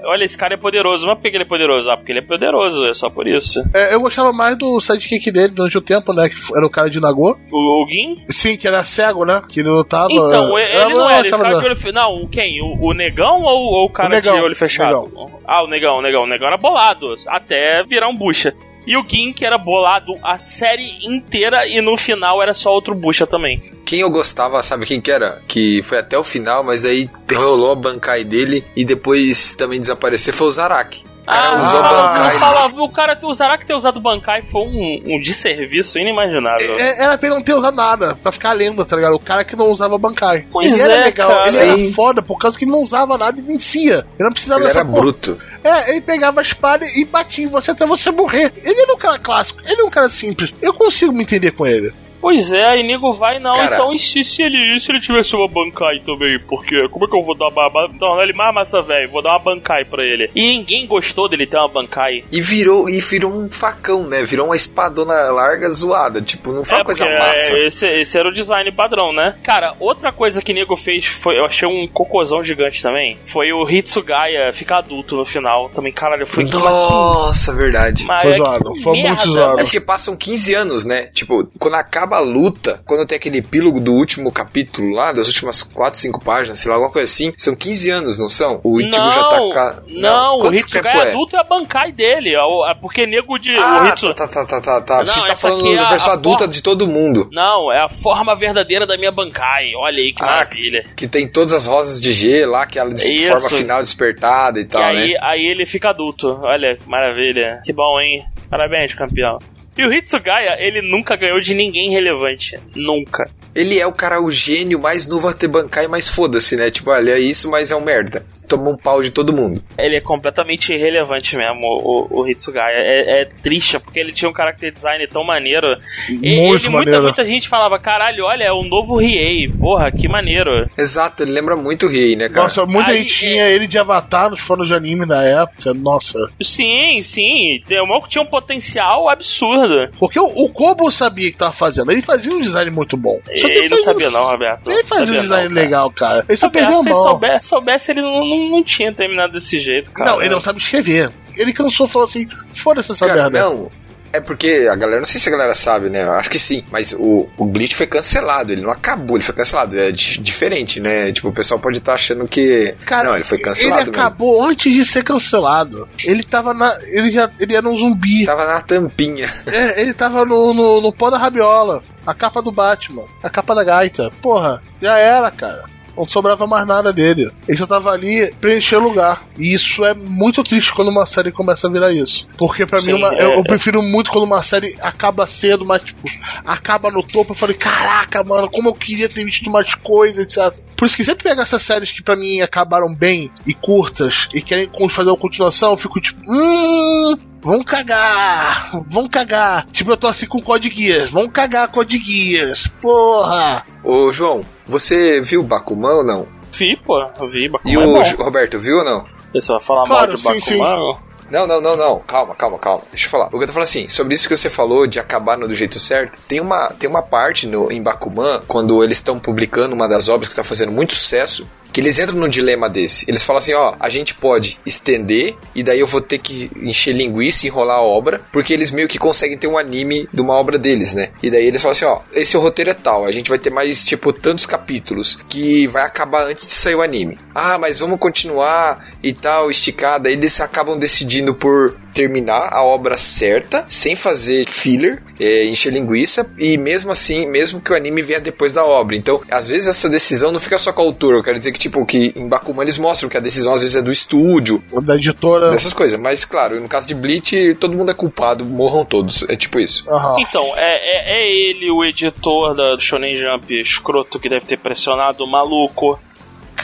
Olha, esse cara é poderoso. Mas por que ele é poderoso? Ah, porque ele é poderoso, é só por isso. É, eu gostava mais do sidekick dele durante o tempo, né? Que era o cara de Nagô. O, o Gin? Sim, que era cego, né? Que ele lutava. Então, ele eu não era, ele do- de olho fechado. Não, quem? O, o negão ou, ou o cara O negão, de olho fechado? Ah, o negão, o negão. O negão era bolado, até virar um bucha. E o Gin, que era bolado a série inteira e no final era só outro bucha também. Quem eu gostava, sabe quem que era? Que foi até o final, mas aí rolou a bancai dele e depois também desapareceu, foi o Zarak. O cara Ah, usou bancai. falava, o cara o Zarak ter usado Bankai foi um, um desserviço inimaginável. É, Era pra ele não ter usado nada, pra ficar lenda, tá ligado? O cara que não usava Bankai. Pois ele era é, legal, cara. ele era Sim. foda por causa que ele não usava nada e vencia. Ele não precisava Ele dessa era porra. bruto. É, ele pegava a espada e batia em você até você morrer. Ele era um cara clássico, ele é um cara simples. Eu consigo me entender com ele. Pois é, aí nego vai, não, Cara. então e se, se ele, e se ele tivesse uma Bankai também? Porque como é que eu vou dar uma. Não, ele mais massa, velho, vou dar uma Bankai pra ele. E ninguém gostou dele ter uma Bankai. E virou, e virou um facão, né? Virou uma espadona larga zoada. Tipo, não foi uma coisa porque, massa. é, esse, esse era o design padrão, né? Cara, outra coisa que nego fez foi. Eu achei um cocôzão gigante também. Foi o Hitsugaya ficar adulto no final. Também, caralho, foi que Nossa, verdade. mas Foi é que zoado, foi merda. muito zoado. É porque passam 15 anos, né? Tipo, quando acaba a luta, quando tem aquele epílogo do último capítulo lá, das últimas 4, 5 páginas, sei lá, alguma coisa assim, são 15 anos, não são? O Ichigo não, já tá. ca- não, o quanto Hitsugaya tempo é? adulto é a Bankai dele. é o- é Porque nego de. o Ah, Hitsu... tá, tá, tá, tá, tá. Não, Você tá falando é da a- versão a adulta forma- de todo mundo. Não, é a forma verdadeira da minha Bankai. Olha aí que Ah, maravilha. Que tem todas as rosas de G lá, que ela de forma final despertada e E tal, aí, né? aí ele fica adulto. Olha, que maravilha. Que bom, hein? Parabéns, campeão. E o Hitsugaya, ele nunca ganhou de ninguém relevante. Nunca. Ele é o cara, o gênio mais novo a ter bancai, mas foda-se, né? Tipo, olha, é isso, mas é um merda. Toma um pau de todo mundo. Ele é completamente irrelevante mesmo, o, o, Hitsugaya. É, é triste, porque ele tinha um character design tão maneiro. E- Muito ele, muita, maneiro. muita gente falava, caralho, olha, é o novo Riei. Porra, que maneiro. Exato, ele lembra muito o Rei, né, cara? Nossa, muita Aí, gente tinha ele de Avatar nos fãs de anime da época. Nossa. Sim, sim. O maluco tinha um potencial absurdo. Porque o, o Kobo sabia o que tava fazendo. Ele fazia um design muito bom. Ele não fazia- sabia não, Roberto. Ele Não fazia um design não, cara. legal, cara. Ele só Roberto, perdeu a se mão. soubesse, soubesse, ele não, não, não tinha terminado desse jeito, cara. Não, ele não sabe escrever. Ele cansou e falou assim: foda-se essa merda. não. É porque a galera, não sei se a galera sabe, né? Eu acho que sim. Mas o, o Bleach foi cancelado. Ele não acabou, ele foi cancelado. É di- diferente, né? Tipo, o pessoal pode estar achando que. Cara, não, ele foi cancelado. Ele mesmo. acabou antes de ser cancelado. Ele tava na. Ele já. Ele era um zumbi. Tava na tampinha. É, ele tava no, no, no pó da rabiola. A capa do Batman. A capa da gaita. Porra, já era, cara. Não sobrava mais nada dele. Ele só tava ali preencher lugar. E isso é muito triste quando uma série começa a virar isso. Porque pra Sim, mim, uma- é- eu, eu prefiro muito quando uma série acaba cedo, mas tipo, acaba no topo. Eu falei, caraca, mano, como eu queria ter visto mais coisas, etc. Por isso que sempre pega essas séries que pra mim acabaram bem e curtas e querem fazer uma continuação, eu fico tipo, hum, Vão cagar! Vão cagar! Tipo, eu tô assim com Code Geass. Vão cagar Code Geass! Porra! Ô, João, você viu Bakuman ou não? Vi, pô, eu vi. Bakuman E é o Roberto, viu ou não? Você vai falar Claro, mal de sim, Bakuman? Não, não, não, não. Calma, calma, calma. Deixa eu falar. O que eu tô falando assim, sobre isso que você falou de acabar no do jeito certo, tem uma, tem uma parte no, em Bakuman, quando eles estão publicando uma das obras que tá fazendo muito sucesso, que eles entram num dilema desse. Eles falam assim, ó, a gente pode estender e daí eu vou ter que encher linguiça e enrolar a obra, porque eles meio que conseguem ter um anime de uma obra deles, né? E daí eles falam assim, ó, esse roteiro é tal, a gente vai ter mais, tipo, tantos capítulos que vai acabar antes de sair o anime. Ah, mas vamos continuar e tal, esticar. Daí eles acabam decidindo por terminar a obra certa, sem fazer filler, é, encher linguiça, e mesmo assim, mesmo que o anime venha depois da obra. Então, às vezes essa decisão não fica só com a autora, eu quero dizer que, tipo, que em Bakuman eles mostram que a decisão às vezes é do estúdio, Da editora. dessas coisas. Mas, claro, no caso de Bleach, todo mundo é culpado, morram todos. É tipo isso. Aham. Então, é, é, é ele, o editor da Shonen Jump, escroto que deve ter pressionado o maluco.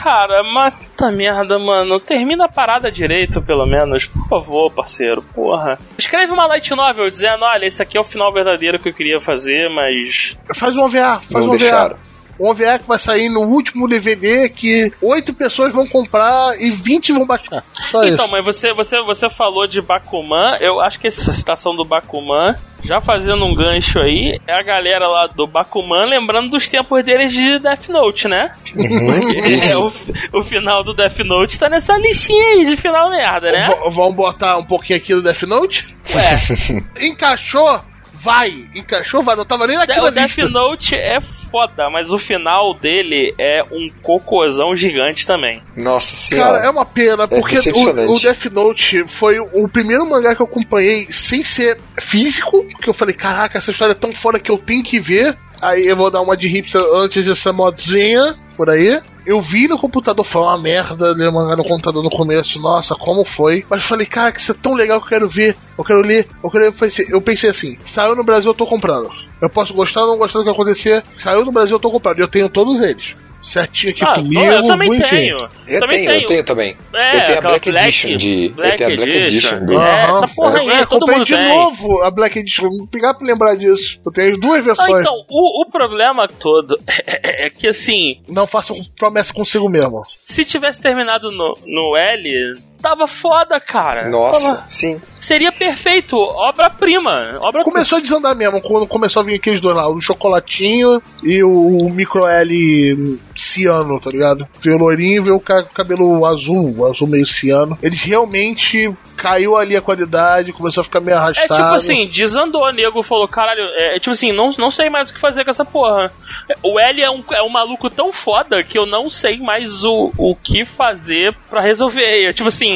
Cara, mas tá merda, mano. Termina a parada direito, pelo menos. Por favor, parceiro. Porra. Escreve uma light novel dizendo: olha, esse aqui é o final verdadeiro que eu queria fazer, mas. Faz um OVA, faz não um OVA. Um OVA que vai sair no último DVD que oito pessoas vão comprar e 20 vão baixar. Só Então, isso. mas você, você, você falou de Bakuman, eu acho que essa citação do Bakuman, já fazendo um gancho aí, é a galera lá do Bakuman lembrando dos tempos deles de Death Note, né? É, Isso. o, o final do Death Note tá nessa listinha aí de final merda, né? V- vamos botar um pouquinho aqui do Death Note? Ué, Encaixou? Vai. Encaixou? Vai. Não tava nem naquela o Death lista. Note é foda, mas o final dele é um cocôzão gigante também. Nossa senhora. Cara, é uma pena, porque decepcionante. o, o Death Note foi o primeiro mangá que eu acompanhei sem ser físico, que eu falei, caraca, essa história é tão foda que eu tenho que ver. Aí eu vou dar uma de hipster antes dessa modzinha, por aí. Eu vi no computador, foi uma merda ler mangá no computador no começo, nossa, como foi. Mas falei, cara, que isso é tão legal que eu quero ver, eu quero ler, eu quero eu pensei, eu pensei assim, saiu no Brasil, eu tô comprando. Eu posso gostar ou não gostar do que acontecer, saiu no Brasil, eu tô comprando. Eu tenho todos eles. Certinho aqui Ah, comigo, eu também bonitinho. tenho. Eu também tenho, eu tenho também. É, eu tenho a aquela Black, Edition de. Black eu tenho a Black Edition, Edition. do. É, essa porra aí, É, todo comprei mundo de tem. novo a Black Edition. Vou pegar pra lembrar disso. Eu tenho as duas Ah, versões. então, o, o problema todo é, é que assim, Não façam promessa consigo mesmo. se tivesse terminado no, no L, tava foda, cara. Nossa, sim. Seria perfeito, obra-prima. Obra Começou a desandar mesmo, quando começou a vir aqueles dois lá, o chocolatinho e o micro L ciano, tá ligado? Veio o loirinho e veio o ca- cabelo azul, o azul meio ciano. Eles realmente caiu ali a qualidade, começou a ficar meio É arrastado. tipo assim, desandou, nego falou, caralho, é, é tipo assim, não, não sei mais o que fazer com essa porra. O L é um, é um maluco tão foda que eu não sei mais o, o que fazer pra resolver. É, tipo assim,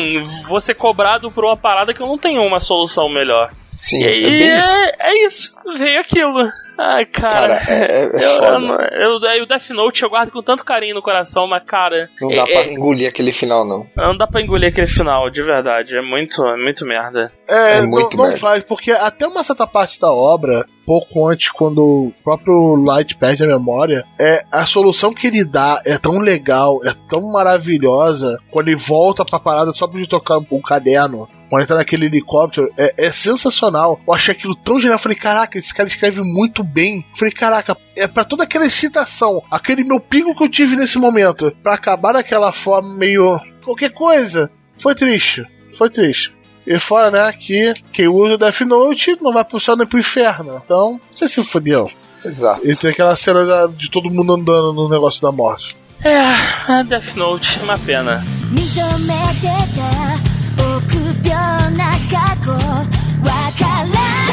vou ser cobrado por uma parada que eu não tenho uma solução melhor. Sim, E é aí bem isso. é, é isso, veio aquilo. Ai, cara. Cara, é, é, é eu, foda. eu, eu, aí o Death Note eu guardo com tanto carinho no coração, mas, cara. Não é- dá é- pra engolir aquele final, não. não dá pra engolir aquele final, de verdade. É muito, é muito merda. É, É não, muito não merda. faz, porque até uma certa parte da obra, pouco antes, quando o próprio Light perde a memória, é a solução que ele dá é tão legal, é tão maravilhosa, quando ele volta pra parada só pra ele tocar um caderno. Quando ele tá naquele helicóptero, é, é sensacional. Eu achei aquilo tão genial. Eu falei, caraca, esse cara escreve muito bem. Eu falei, caraca, é pra toda aquela excitação, aquele meu pico que eu tive nesse momento, pra acabar daquela forma meio. qualquer coisa. Foi triste. Foi triste. E fora, né, que quem usa o Death Note não vai pro céu nem pro inferno. Então, você se fudeu. Exato. E tem aquela cena da- de todo mundo andando no negócio da morte. É, Death Note, uma pena. ような過去。わからない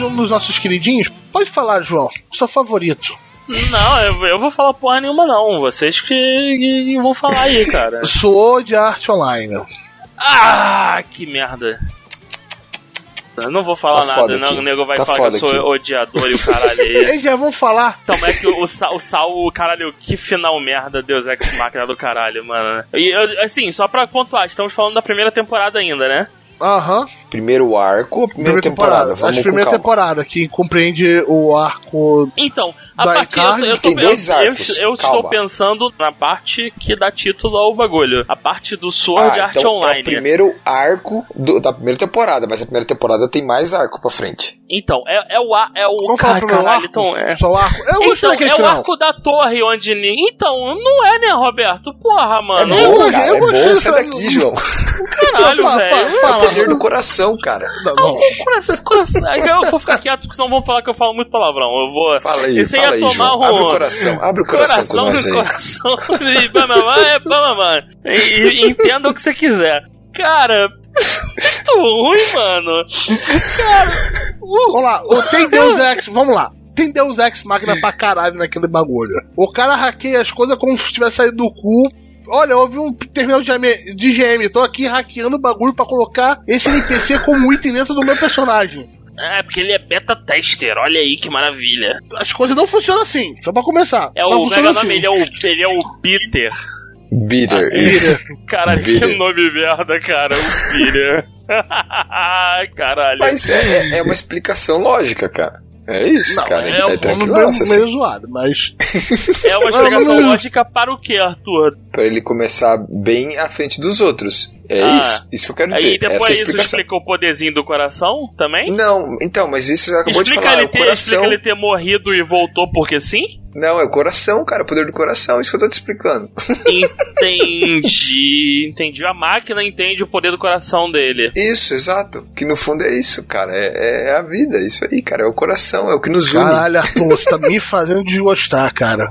de um dos nossos queridinhos? Pode falar, João. Seu favorito. Não, eu, eu vou falar porra nenhuma, não. Vocês que, que- que vão falar aí, cara. Sword Art Online. Ah, que merda. Eu não vou falar Tá nada, não. aqui. O nego vai Tá falar que eu sou aqui. odiador e o caralho aí. Eles já vão falar. Então, é que o, o, Sal, o Sal, caralho, que final merda, Deus Ex Máquina do caralho, mano. E, assim, só pra pontuar, estamos falando da primeira temporada ainda, né? Aham. Primeiro arco, primeira temporada. Acho Vamos que com primeira calma. temporada, que compreende o arco. Então, a Da partir. Eu, eu, tô, tem dois eu, arcos, eu, eu estou pensando na parte que dá título ao bagulho. A parte do Sword Ah, Art então é Online. o primeiro arco do- da primeira temporada, mas a primeira temporada tem mais arco pra frente. Então, é, é o. a- É o Vamos falar caralho, arco? então é. Só o arco. Eu gostei Então, daquele é o arco da torre onde. Então, não é, né, Roberto? Porra, mano. é eu bom, gostei- cara. eu É bom sair daqui, João. Caralho, velho. É fala. poder do coração, cara. Não, não. Coração, coração. Eu vou ficar quieto, porque senão vão falar que eu falo muito palavrão. Eu vou. Fala aí, Esse aí fala ia aí, tomar João. um- Abre o coração, abre o coração, com nós aí. coração. E bamamã é bamamã. E, e entenda o que você quiser. Cara, muito ruim, mano. Cara, uh, Vamos lá, o- tem Deus Ex, vamos lá. Tem Deus Ex máquina pra caralho naquele bagulho. O cara hackeia as coisas como se tivesse saído do cu. Olha, houve um terminal de GM, de GM, tô aqui hackeando o bagulho pra colocar esse NPC como item dentro do meu personagem. é porque ele é beta tester, olha aí que maravilha. As coisas não funcionam assim, só pra começar. É Não o funciona mega nome, ele é o, ele é o Peter. Bitter, Ah, isso. Caralho, que nome merda, cara. O Peter. Caralho. Mas é, é uma explicação lógica, cara. É isso, Não, cara. é, É, nome tranquilaço, meio, meio assim, zoado, mas. É uma explicação lógica para o que, Arthur? pra ele começar bem à frente dos outros. É Ah. isso. Isso que eu quero Aí dizer. depois Essa é isso explicação. explica o poderzinho do coração também? Não, então, mas isso você acabou de Explica falar. é ele, o ter, coração. explica ele ter morrido e voltou porque sim? Não, é o coração, cara. O poder do coração. Isso que eu tô te explicando. Entendi. Entendi. A máquina entende o poder do coração dele. Isso, exato. Que no fundo é isso, cara. É, é a vida. É isso aí, cara. É o coração. É o que nos une. Caralho, Arthur, você tá me fazendo desgostar, cara.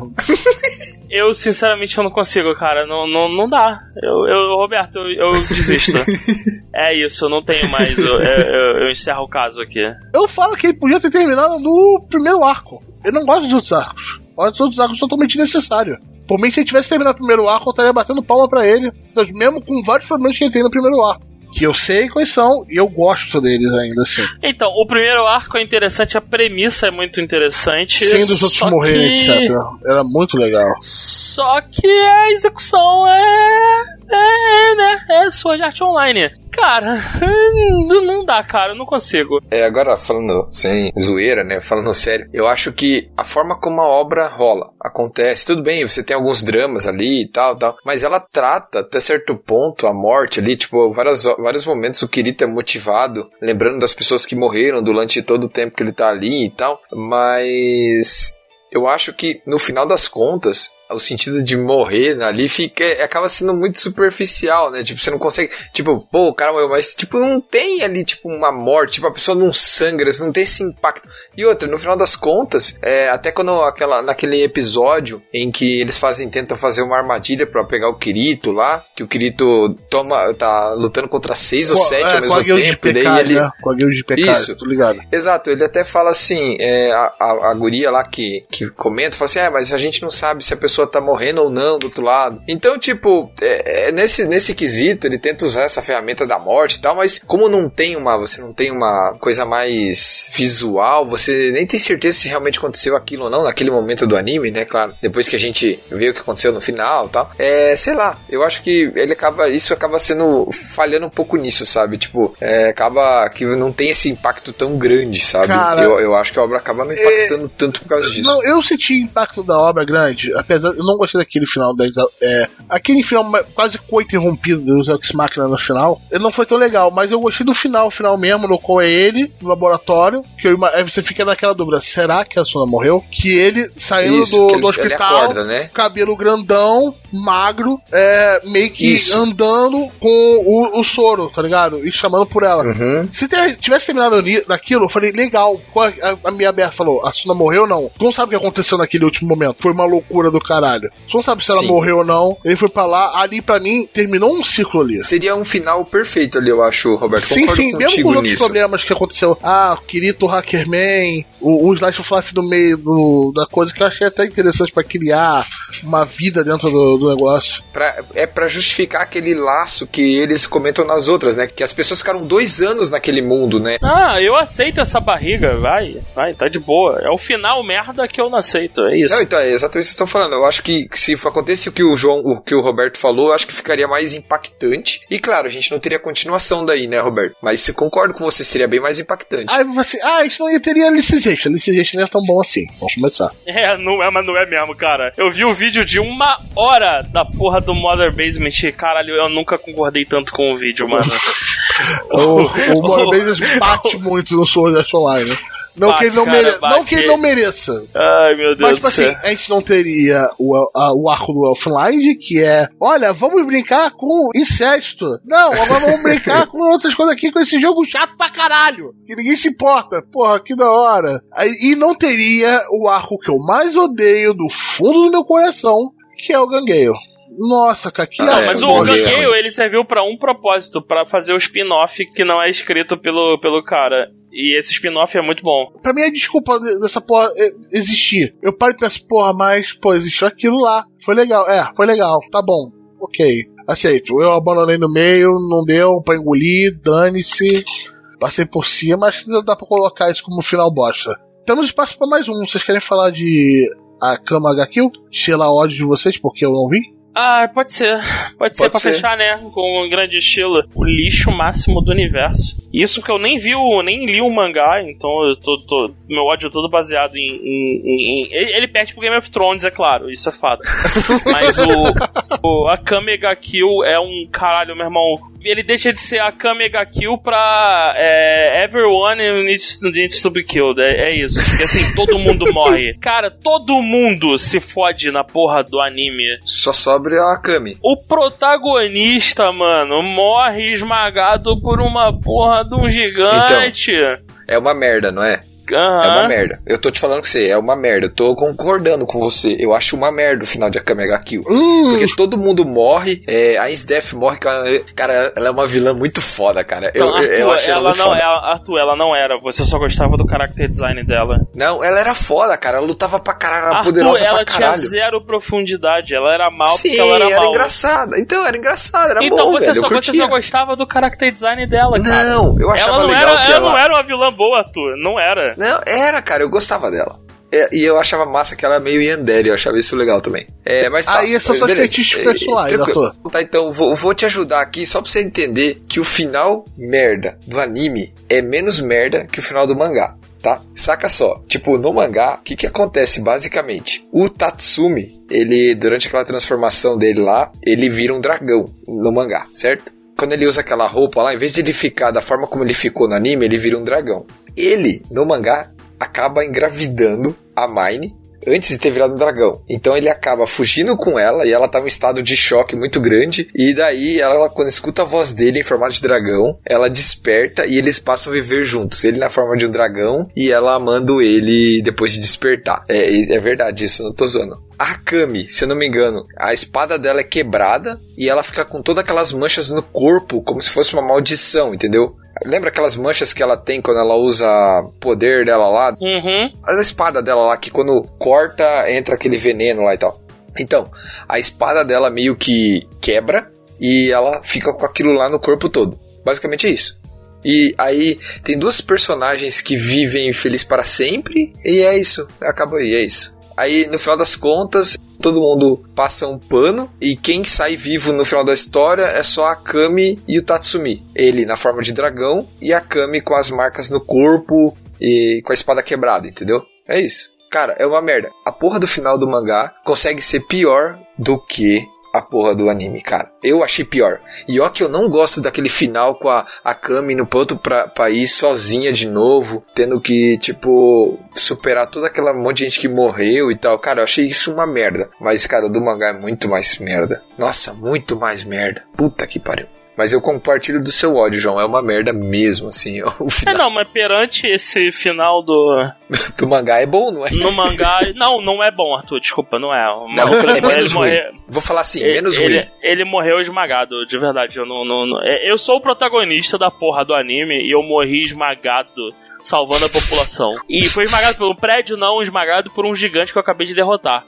Eu, sinceramente, eu não consigo, cara. Não, não, não dá. Eu, eu Roberto, eu, eu desisto. é isso, eu não tenho mais. Eu, eu, eu- eu encerro o caso aqui. Eu falo que ele podia ter terminado no primeiro arco. Eu não gosto dos outros arcos. Eu acho os outros arcos totalmente necessários. Por mim, se ele tivesse terminado o primeiro arco, eu estaria batendo palma pra ele. Mesmo com vários problemas que ele tem no primeiro arco. Que eu sei quais são e eu gosto deles ainda, assim. Então, o primeiro arco é interessante, a premissa é muito interessante. Sem dos outros morrerem, que- etc. Era muito legal. Só que a execução é. É, né? É Sword Art Online. Cara, não dá, cara, eu não consigo. É, agora falando sem zoeira, né? Falando sério, eu acho que a forma como a obra rola, acontece, tudo bem, você tem alguns dramas ali e tal, tal, mas ela trata até certo ponto a morte ali, tipo, várias, vários momentos o Kirito é motivado, lembrando das pessoas que morreram durante todo o tempo que ele tá ali e tal, mas eu acho que no final das contas, o sentido de morrer ali fica acaba sendo muito superficial, né? Tipo, você não consegue, tipo, pô, o cara morreu, mas tipo, não tem ali tipo uma morte, tipo, a pessoa não sangra, você não tem esse impacto. E outra, no final das contas, é, até quando aquela naquele episódio em que eles fazem tentam fazer uma armadilha pra pegar o Kirito lá, que o Kirito toma tá lutando contra seis ou Com- sete é, ao mesmo de tempo, e daí ele né? Com a guilda de pecado, Isso. tô ligado. Exato, ele até fala assim, é, a, a, a guria lá que, que comenta, fala assim, é, mas a gente não sabe se a pessoa tá morrendo ou não do outro lado. Então, tipo, é, é, nesse, nesse quesito, ele tenta usar essa ferramenta da morte e tal, mas como não tem uma, você não tem uma coisa mais visual, você nem tem certeza se realmente aconteceu aquilo ou não naquele momento do anime, né, claro. Depois que a gente vê o que aconteceu no final e tal. É, sei lá, eu acho que ele acaba, isso acaba sendo, falhando um pouco nisso, sabe? Tipo, é, acaba que não tem esse impacto tão grande, sabe? Cara, eu, eu acho que a obra acaba não impactando tanto por causa disso. Não, eu senti impacto da obra grande, apesar eu não gostei daquele final da é, aquele final quase co-interrompido dos Ex Machina no final, ele não foi tão legal, mas eu gostei do final, final mesmo, no qual é ele no laboratório, que eu, você fica naquela dúvida, será que a Suna morreu? Que ele saindo Isso, do, que ele- do hospital, acorda, né? cabelo grandão, magro, é, meio que Isso. andando com o, o soro, tá ligado? E chamando por ela. Uhum. Se tivesse terminado ni- naquilo, eu falei, legal. Qual- A, a minha aberta falou, a Suna morreu ou não? Tu não sabe o que aconteceu naquele último momento. Foi uma loucura do caralho. Tu não sabe se ela Sim. morreu ou não. Ele foi pra lá, ali pra mim, terminou um ciclo ali. Seria um final perfeito ali, eu acho, Roberto. Sim, Concordo sim, mesmo com os outros nisso. problemas que aconteceu. Ah, o Kirito Hackerman, o, o Slice of Life no meio do, da coisa que eu achei até interessante pra criar uma vida dentro do, do negócio. Pra- é pra justificar aquele laço que eles comentam nas outras, né? Que as pessoas ficaram dois anos naquele mundo, né? Ah, eu aceito essa barriga, vai, vai, tá de boa. É o final merda que eu não aceito, é isso. Não, então, é exatamente o que vocês estão falando. Eu acho que se acontecesse o que o João, o que o Roberto falou, eu acho que ficaria mais impactante. E claro, a gente não teria continuação daí, né, Roberto? Mas se concordo com você, seria bem mais impactante. Aí você, ah, isso não ia teria Alicization. Alicization não é tão bom assim. Vamos começar. É, não é, mas não é mesmo, cara. Eu vi o vídeo de uma hora da porra do Mother Basement caralho, eu nunca concordei tanto com o vídeo, mano. O, o Mother Bases bate muito no Sword Art Online. né? Não, Bate, que ele não, cara, mere... não que ele não mereça. Ai, meu Deus Mas, do tipo céu. assim, a gente não teria o, a- o arco do Elfenlight, que é, olha, vamos brincar com incesto. Não, agora vamos brincar com outras coisas aqui, com esse jogo chato pra caralho. Que ninguém se importa. Porra, que da hora. E não teria o arco que eu mais odeio do fundo do meu coração, que é o Gangueio. Nossa, cara, que Não, É, mas o Gangueio, ele serviu pra um propósito, pra fazer o spin-off que não é escrito pelo, pelo cara. E esse spin-off é muito bom. Pra mim, a desculpa de- dessa porra é, existir. Eu paro e penso, porra, mas, pô, existiu aquilo lá. Foi legal. É, foi legal. Tá bom. Ok. Aceito. Eu abandonei no meio, não deu pra engolir, dane-se. Passei por cima, mas dá pra colocar isso como final bosta. Temos espaço pra mais um. Vocês querem falar de a Kama HQ? Tirar ódio de vocês porque eu não vi? Ah, pode ser. Pode ser Pode pra ser. fechar, né? Com um grande estilo. O lixo máximo do universo. Isso porque eu nem vi o, nem li o mangá, então eu tô, tô- meu ódio é todo baseado em. em- em- ele, ele perde pro Game of Thrones, é claro, isso é fato. Mas o, o Akame ga Kill é um caralho, meu irmão. Ele deixa de ser Akame ga Kill pra é, Everyone needs, needs to be killed. É, é isso. Porque assim, todo mundo morre. Cara, todo mundo se fode na porra do anime. Só sobre a Akami. O protagonista, mano, morre esmagado por uma porra de um gigante. É uma merda, não é? Aham. É uma merda. Eu tô te falando com você, é uma merda. Eu tô concordando com você. Eu acho uma merda o final de Akame ga Kill. Hum, Porque todo mundo morre, é, a Isdef morre, cara, ela é uma vilã muito foda, cara. Eu, Não, eu, eu Arthur, achei ela, ela não, foda. ela, Arthur, ela não era. Você só gostava do character design dela. Não, ela era foda, cara. Ela lutava pra caralho, era Arthur, poderosa ela pra tinha caralho. zero profundidade. Ela era mal Sim, porque ela era, era mal. engraçada. Então, era engraçada, era Então bom, você, velho. só, eu você só gostava do character design dela, cara. Não, eu achava ela não legal era, que ela ela... não era uma vilã boa, Arthur. Não era. Não, era, cara, eu gostava dela. É, e eu achava massa que ela era meio Yandere, eu achava isso legal também. É, mas tá. Aí seus beleza. fetiches É, pessoais. Arthur. Tá, então vou, vou te ajudar aqui só pra você entender que o final merda do anime é menos merda que o final do mangá. Tá? Saca só, tipo, no mangá, o que que acontece basicamente? O Tatsumi, ele, durante aquela transformação dele lá, ele vira um dragão no mangá, certo? Quando ele usa aquela roupa lá, em vez de ele ficar da forma como ele ficou no anime, ele vira um dragão. Ele, no mangá, acaba engravidando a Mine antes de ter virado um dragão. Então ele acaba fugindo com ela e ela tá em um estado de choque muito grande. E daí ela, quando escuta a voz dele em formato de dragão, ela desperta e eles passam a viver juntos. Ele na forma de um dragão e ela amando ele depois de despertar. É, é verdade isso, não tô zoando. A Akami, se eu não me engano, a espada dela é quebrada e ela fica com todas aquelas manchas no corpo, como se fosse uma maldição, entendeu? Lembra aquelas manchas que ela tem quando ela usa poder dela lá? Uhum. a espada dela lá, que quando corta, entra aquele veneno lá e tal. Então, a espada dela meio que quebra e ela fica com aquilo lá no corpo todo. Basicamente é isso. E aí tem duas personagens que vivem felizes para sempre e é isso. Acaba aí, é isso. Aí no final das contas, todo mundo passa um pano e quem sai vivo no final da história é só a Kami e o Tatsumi. Ele na forma de dragão e a Kami com as marcas no corpo e com a espada quebrada, entendeu? É isso. Cara, é uma merda. A porra do final do mangá consegue ser pior do que a porra do anime, cara. Eu achei pior. E ó que eu não gosto daquele final com a, Kami pra outro pra, país sozinha de novo, tendo que, tipo, superar toda aquela monte de gente que morreu e tal. Cara, eu achei isso uma merda. Mas, cara, o do mangá é muito mais merda. Nossa, muito mais merda. Puta que pariu. Mas eu compartilho do seu ódio, João. É uma merda mesmo, assim. O É, final não, mas perante esse final do. do mangá é bom, não é? No mangá. não, não é bom, Arthur, desculpa, não é. O Não, maluco, é menos ruim. morre- Vou falar assim, ele- menos ele, ruim. ele morreu esmagado, de verdade. Eu, não, não, não- é, eu sou o protagonista da porra do anime e eu morri esmagado. Salvando a população. E foi esmagado por um prédio, não, esmagado por um gigante que eu acabei de derrotar.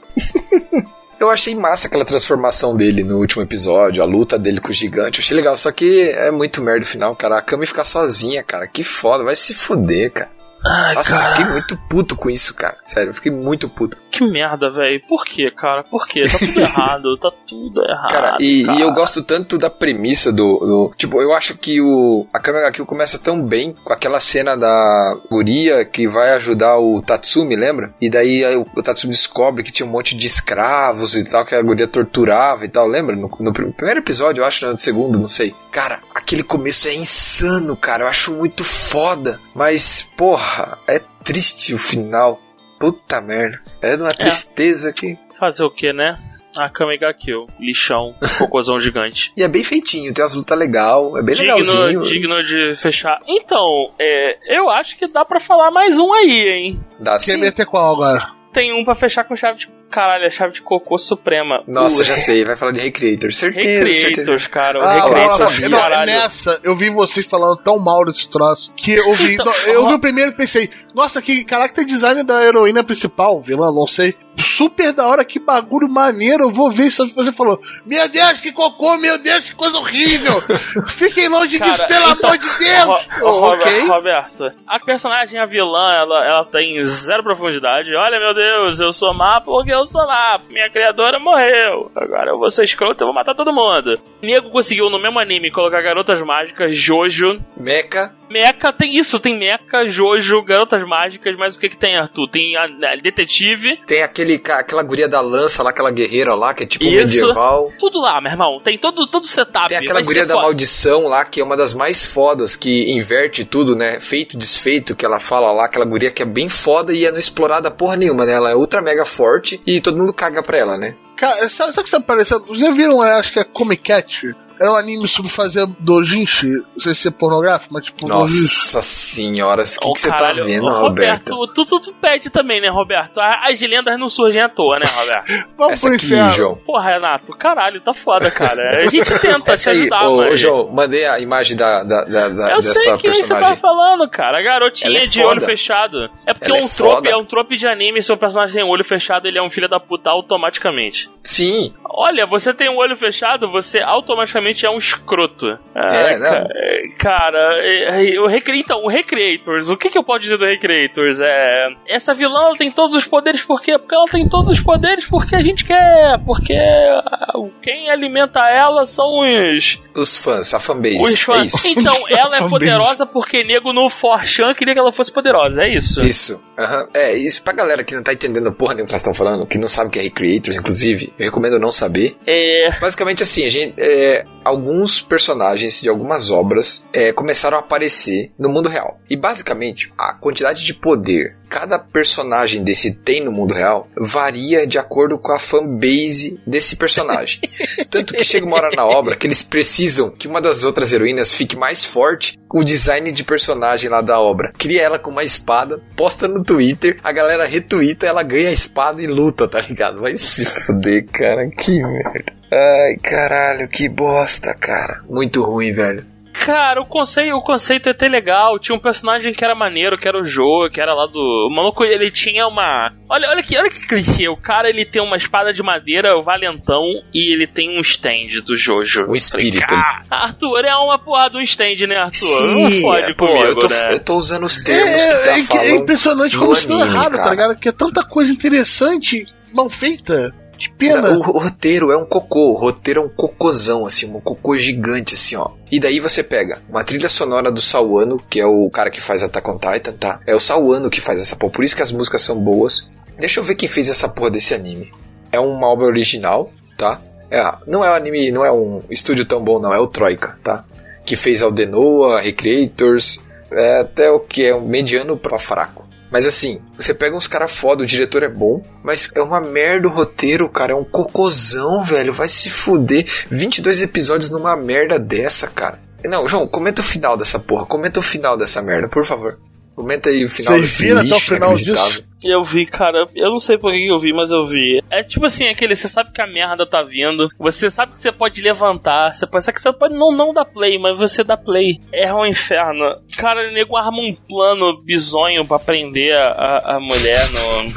Eu achei massa aquela transformação dele no último episódio, a luta dele com o gigante. Eu achei legal, só que é muito merda o final, cara. A Kami ficar sozinha, cara. Que foda, vai se fuder, cara. Ai, Nossa, eu cara. fiquei muito puto com isso, cara. Sério, eu fiquei muito puto. Que merda, velho. Por quê, cara? Por quê? Tá tudo errado. Tá tudo errado. Cara, e, cara. e eu gosto tanto da premissa do, do- Tipo, eu acho que o. A Kami Kill começa tão bem com aquela cena da guria que vai ajudar o Tatsumi, lembra? E daí aí o, o Tatsumi descobre que tinha um monte de escravos e tal, que a guria torturava e tal, lembra? No, no pr- primeiro episódio, eu acho, né? no segundo, não sei. Cara, aquele começo é insano, cara. Eu acho muito foda. Mas, porra, é triste o final. Puta merda. É de uma tristeza que. Fazer o quê, né? A Kamiga Kill. Lixão. Cocôzão gigante. E é bem feitinho, tem umas lutas legal, é bem Digno, legalzinho. digno de fechar. Então, é, eu acho que dá pra falar mais um aí, hein? Dá Quer sim. meter qual agora? Tem um pra fechar com chave de. Caralho, a chave de cocô suprema. Nossa, O já sei, vai falar de Recreator. Certeza, certeza. Recreators, cara. O Ah, Recreators, não, sabia. não, caralho. nessa, eu vi vocês falando tão mal desse troço que eu vi. Não, eu vi o primeiro e pensei, Nossa, que character design da heroína principal, vilã, não sei. Super da hora, que bagulho maneiro. Eu vou ver isso. Você falou: Meu Deus, que cocô, meu Deus, que coisa horrível. Fiquem longe disso, Cara, pelo então, amor de Deus. Ro- Oh, Robert- ok. Roberto, a personagem, a vilã, ela, ela tem zero profundidade. Olha, meu Deus, eu sou má porque eu sou má. Minha criadora morreu. Agora eu vou ser escroto e vou matar todo mundo. Nego conseguiu no mesmo anime colocar garotas mágicas, Jojo. Mecha, Mecha tem isso, tem Mecha, Jojo, garotas mágicas, mas o que que tem, Arthur? Tem a, a detetive, tem aquele, aquela guria da lança lá, aquela guerreira lá, que é tipo Isso. medieval. tudo lá, meu irmão. Tem todo, todo setup. Tem aquela guria da foda. maldição lá, que é uma das mais fodas, que inverte tudo, né? Feito, desfeito, que ela fala lá, aquela guria que é bem foda e é não explorada porra nenhuma, né? Ela é ultra mega forte e todo mundo caga pra ela, né? Cara, sabe, o que você apareceu? Vocês viram, é, acho que é Comic Cat? É um anime sobre fazer dojinshi. Não sei se é pornográfico, mas tipo, dojinshi. Nossa senhora, o que, que você tá vendo, ô, Roberto? Roberto, tu, tu, tu pede também, né, Roberto? As lendas não surgem à toa, né, Roberto? Vamos Essa pro aqui, inferno. João. Porra, Renato, caralho, tá foda, cara. A gente tenta se Essa aí, ajudar, ô, mas... ô, João, mandei a imagem da, da, da- da- Eu dessa sei que você tá falando, cara. A garotinha é de olho fechado. É porque Ela é um trope, é um trope de anime, se o personagem tem um olho fechado, ele é um filho da puta automaticamente. Sim, Olha, você tem um olho fechado, você automaticamente é um escroto. É, é, Cara, é, é, o Recre... então, o Recreators, o que, que eu posso dizer do Recreators? É. Essa vilã ela tem todos os poderes, por quê? Porque ela tem todos os poderes porque a gente quer. Porque ah, quem alimenta ela são os. os fãs, a fanbase. Os É fãs. isso. Então, ela é poderosa porque nego no Forchan queria que ela fosse poderosa, é isso? Isso. aham. É, isso pra galera que não tá entendendo porra nenhuma que nós estamos falando, que não sabe o que é Recreators, inclusive, eu recomendo não saber. É. Basicamente assim, a gente, é, alguns personagens de algumas obras é, começaram a aparecer no mundo real. E basicamente, a quantidade de poder cada personagem desse tem no mundo real varia de acordo com a fanbase desse personagem. Tanto que chega uma hora na obra que eles precisam que uma das outras heroínas fique mais forte com o design de personagem lá da obra. Cria ela com uma espada, posta no Twitter, a galera retuita, ela ganha a espada e luta, tá ligado? Vai se fuder, cara, que merda. Ai, caralho, que bosta, cara. Muito ruim, velho. Cara, o conceito, o conceito é até legal. Tinha um personagem que era maneiro, que era o Joe, que era lá do. O maluco, ele tinha uma. Olha, olha que, olha que clichê. O cara ele tem uma espada de madeira, o valentão, e ele tem um stand do Jojo. Um espírito. Falei, "Cara, Arthur, é uma porra de um stand, né, Arthur? não pode é, pô, comigo, eu tô, né? eu tô usando os É, termos que tá é, é, falando. é impressionante como isso deu anime, errado, cara. tá ligado? Que é tanta coisa interessante, mal feita. Pena. O, o roteiro é um cocô, o roteiro é um cocôzão, assim, um cocô gigante, assim, ó. E daí você pega uma trilha sonora do Sawano, que é o cara que faz Attack on Titan, tá? É o Sawano que faz essa porra, por isso que as músicas são boas. Deixa eu ver quem fez essa porra desse anime. É uma obra original, tá? É, não é um anime, não é um estúdio tão bom, não, é o Troika, tá? Que fez Aldenoa, Recreators, é até o que é um mediano pra fraco. Mas assim, você pega uns caras foda, o diretor é bom, mas é uma merda o roteiro, cara. É um cocôzão, velho. Vai se fuder. 22 episódios numa merda dessa, cara. Não, João, comenta o final dessa porra. Comenta o final dessa merda, por favor. Comenta aí o final Vocês desse viram até o final disso? Eu vi, cara, eu não sei por que eu vi, mas eu vi. É tipo assim, aquele, você sabe que a merda tá vindo, você sabe que você pode levantar, você pode, sabe que você pode não, não dar play, mas você dá play. É um inferno. Cara, o nego arma um plano bizonho pra prender a, a, a mulher no.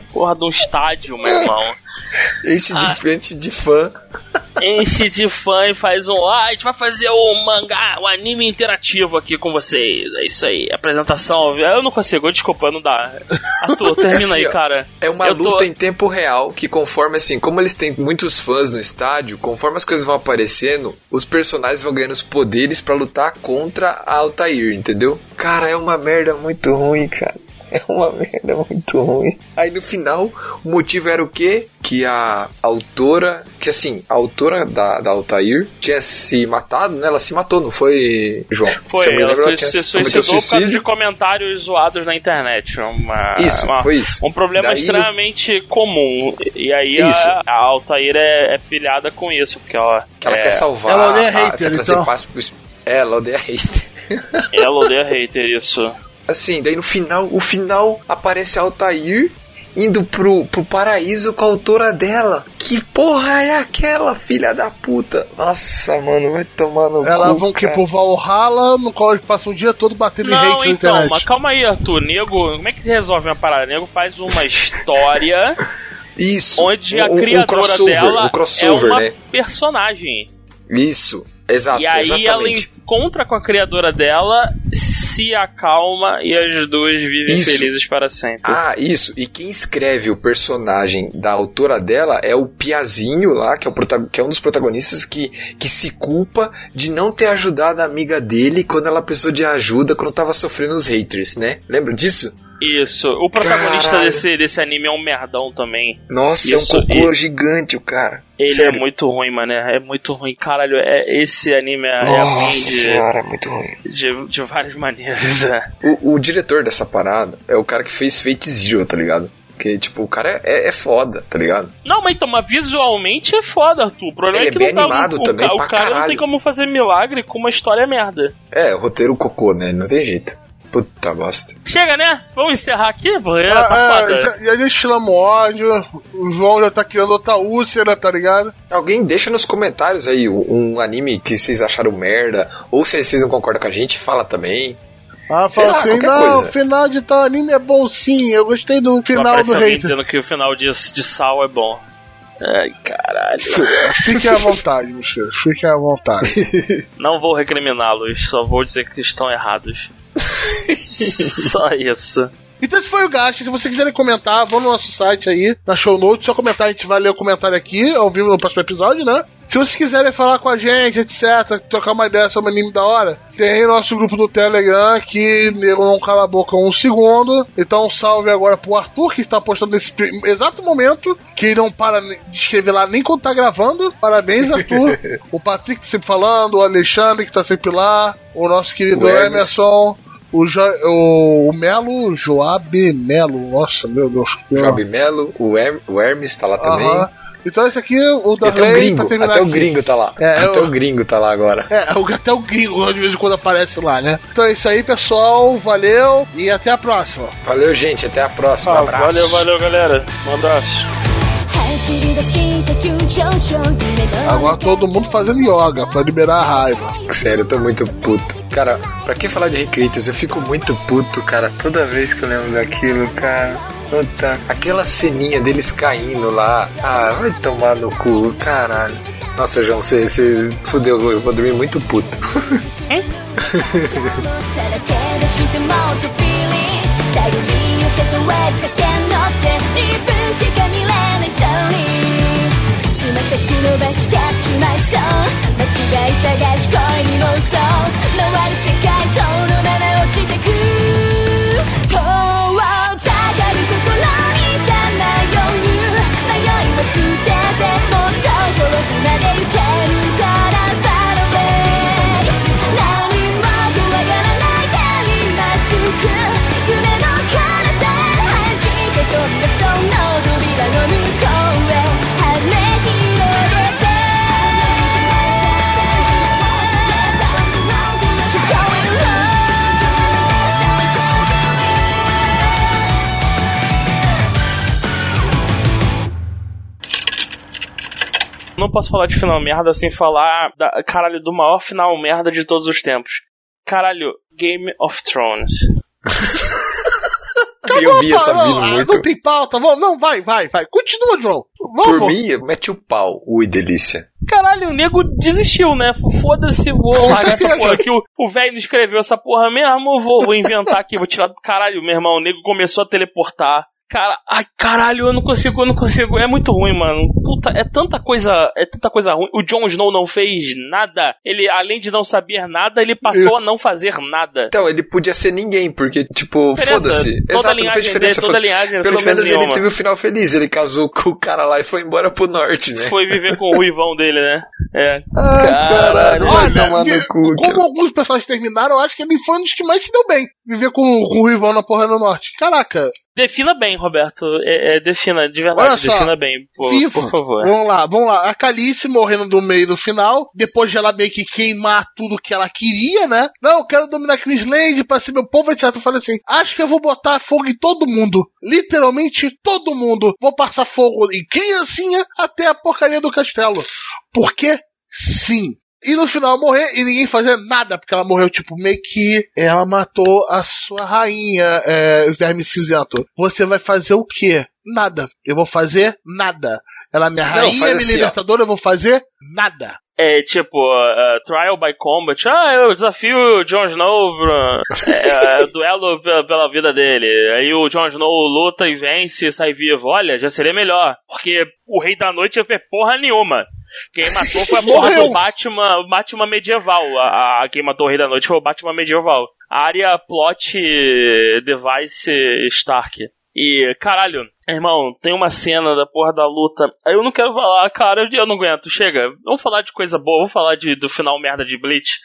Porra de um estádio, meu irmão. Enche de Ah. frente de fã. Enche de fã e faz um. Ah, a gente vai fazer o mangá, o anime interativo aqui com vocês. É isso aí, apresentação. Eu não consigo, desculpa, não dá. Arthur, termina Assim, aí, cara. É uma Eu tô- luta em tempo real que conforme assim, como eles têm muitos fãs no estádio, conforme as coisas vão aparecendo, os personagens vão ganhando os poderes pra lutar contra a Altair, entendeu? Cara, é uma merda muito ruim, cara. É uma merda muito ruim. Aí no final, o motivo era o quê? Que a autora, que assim, a autora da, da Altair tinha se matado, né? Ela se matou, não foi, João? Foi, Se ela lembro, se, suicidou por causa de comentários zoados na internet. Uma, Isso, uma- foi isso. Um problema Daí no- extremamente comum. E aí Isso. a, a Altair é, é pilhada com isso, porque ela, Que ela é, quer salvar. Ela odeia a- hater, quer trazer então. paz pro... É, ela odeia hater. ela odeia hater, isso. Assim, daí no final, o final aparece a Altair indo pro, pro paraíso com a autora dela. Que porra é aquela, filha da puta? Nossa, mano, vai tomar no Elas cu, vão que pro Valhalla, no qual eles passam o dia todo batendo em Não, hate na então, internet. mas calma aí, Arthur. Nego, como é que se resolve uma parada? Nego faz uma história Isso. onde a Um- um criadora crossover, dela um crossover, é uma né? personagem. Isso, exato, e aí ela exatamente. encontra com a criadora dela, se acalma e as duas vivem Isso. felizes para sempre. Ah, isso. E quem escreve o personagem da autora dela é o Piazinho lá, que é, que é um dos protagonistas que, que se culpa de não ter ajudado a amiga dele quando ela precisou de ajuda quando tava sofrendo os haters, né? Lembra disso? Isso. O protagonista Caralho. desse, desse anime é um merdão também. Nossa, Isso, é um cocô gigante o cara. Ele Sério. é muito ruim, mano. É muito ruim. Caralho, é, esse anime é, é ruim Nossa de, senhora, é muito ruim. de, de várias maneiras. né? O, o diretor dessa parada é o cara que fez Fate Zero, tá ligado? Porque, tipo, o cara é, é foda, tá ligado? Não, mas então, mas visualmente é foda, Arthur. O problema Ele é que é bem não tá, animado o, também o, pra cara não caralho. tem como fazer milagre com uma história merda. É, roteiro cocô, né? Não tem jeito. Puta bosta. Chega, né? Vamos encerrar aqui? Pô, é, Ah, tá ah, foda. já, já destilamos ódio, o João já tá criando outra úlcera, tá ligado? Alguém deixa nos comentários aí um um anime que vocês acharam merda, ou se vocês não concordam com a gente, fala também. Ah, fala assim, qualquer não, coisa. o final de tal anime é bom sim, eu gostei do Não final do hater. dizendo que o final de, de Sal é bom. Ai, caralho. Fiquem à vontade, meus filhos, fiquem à vontade. Não vou recriminá-los, só vou dizer que estão errados. Só isso. Então esse foi o Gacha. Se vocês quiserem comentar, vão no nosso site aí, na show notes, só comentar, a gente vai ler o comentário aqui, ao vivo no próximo episódio, né? Se vocês quiserem falar com a gente, etc., trocar uma ideia sobre anime da hora, tem nosso grupo do Telegram que nego não cala a boca um segundo. Então salve agora pro Arthur, que está postando nesse exato momento, que não para de escrever lá nem quando tá gravando. Parabéns, Arthur. o Patrick tá sempre falando, o Alexandre que tá sempre lá, o nosso querido O Hermes. Emerson. O, jo o, o Melo, Joab Melo, nossa, meu Deus. Job Melo, o, Her o Hermes tá lá também. Aham. Então esse aqui, o E até o gringo, até o gringo tá lá. É, até eu- o gringo tá lá agora. É, o- até o gringo de vez em quando aparece lá, né? Então é isso aí, pessoal. Valeu e até a próxima. Valeu, gente, até a próxima. Ah, abraço. valeu, valeu, galera. Um abraço. Agora todo mundo fazendo yoga pra liberar a raiva. Sério, eu tô muito puto. Cara, pra que falar de Recruiters? Eu fico muito puto, cara, toda vez que eu lembro daquilo, cara. Puta, aquela ceninha deles caindo lá. Ah, vai tomar no cu, caralho. Nossa, João, você, você fudeu, eu vou dormir muito puto. さ違い探し恋に妄想回る Não posso falar de final merda sem falar, da, caralho, do maior final merda de todos os tempos. Caralho, Game of Thrones. eu vi essa não, vindo muito. não tem pauta, vamos, não, vai, vai, vai. Continua, João. Vamos. Por mim, mete o pau, ui, delícia. Caralho, o nego desistiu, né? Foda-se, vou largar essa porra aqui. O, o velho escreveu essa porra mesmo, vou, vou inventar aqui, vou tirar do caralho, meu irmão. O nego começou a teleportar. Cara, ai caralho, eu não consigo, eu não consigo. É muito ruim, mano. Puta, é tanta coisa, é tanta coisa ruim. O Jon Snow não fez nada. Ele, além de não saber nada, ele passou a não fazer nada. Então, ele podia ser ninguém, porque, tipo, foda-se. Exato, não fez diferença. dele, toda linhagem não Pelo fez menos ele nenhuma. teve o final feliz. Ele casou com o cara lá e foi embora pro norte, né? Foi viver com o ruivão dele, né? É. Ai, Caralho. vai Olha, tomar no cu, como cara. alguns personagens terminaram, eu acho que ele foi um dos que mais se deu bem. Viver com, com o Rivão na porra no norte. Caraca, Defina bem, Roberto. É, é, defina, de verdade, Olha só, defina bem, por, Vivo. por favor. Vamos lá, vamos lá. A Calice morrendo no meio do final, depois de ela meio que queimar tudo que ela queria, né? Não, eu quero dominar Queensland pra ser meu povo, etc. Eu falei assim, acho que eu vou botar fogo em todo mundo. Literalmente todo mundo. Vou passar fogo em criancinha até a porcaria do castelo. Porque sim. E no final morrer e ninguém fazer nada, porque ela morreu, tipo, meio que ela matou a sua rainha, é, verme cinzento. Você vai fazer o quê? Nada. Eu vou fazer nada. Ela é minha Não, rainha, minha assim, ó. libertadora, eu vou fazer nada. É tipo, uh, Trial by Combat. Ah, eu desafio o Jon Snow é, duelo pela, pela vida dele. Aí o Jon Snow luta e vence e sai vivo. Olha, já seria melhor. Porque o Rei da Noite não fez porra nenhuma. Quem matou foi a porra do Batman, Batman medieval. A, a- quem matou o Rei da Noite foi o Batman medieval. Área plot device Stark. E, caralho, irmão, tem uma cena da porra da luta. Aí eu não quero falar, cara, eu não aguento. Chega, vamos falar de coisa boa, vamos falar de, do final merda de Bleach.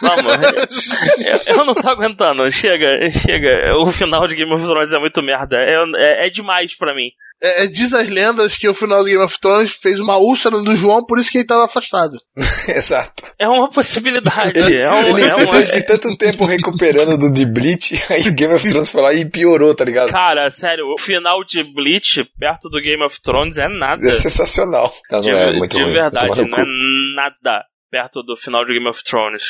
Vamos. eu, eu não tô aguentando. Chega, chega. O final de Game of Thrones é muito merda. É, é, é demais pra mim. É, é, diz as lendas que o final do Game of Thrones fez uma úlcera no João, por isso que ele tava afastado. Exato. É uma possibilidade. Ele, é um, ele, é uma- depois de tanto tempo recuperando do de Bleach, aí o Game of Thrones foi lá e piorou, tá ligado? Cara, sério, o final de Bleach perto do Game of Thrones é nada. É sensacional. Não, de não é muito de ruim. verdade, não é nada perto do final de Game of Thrones.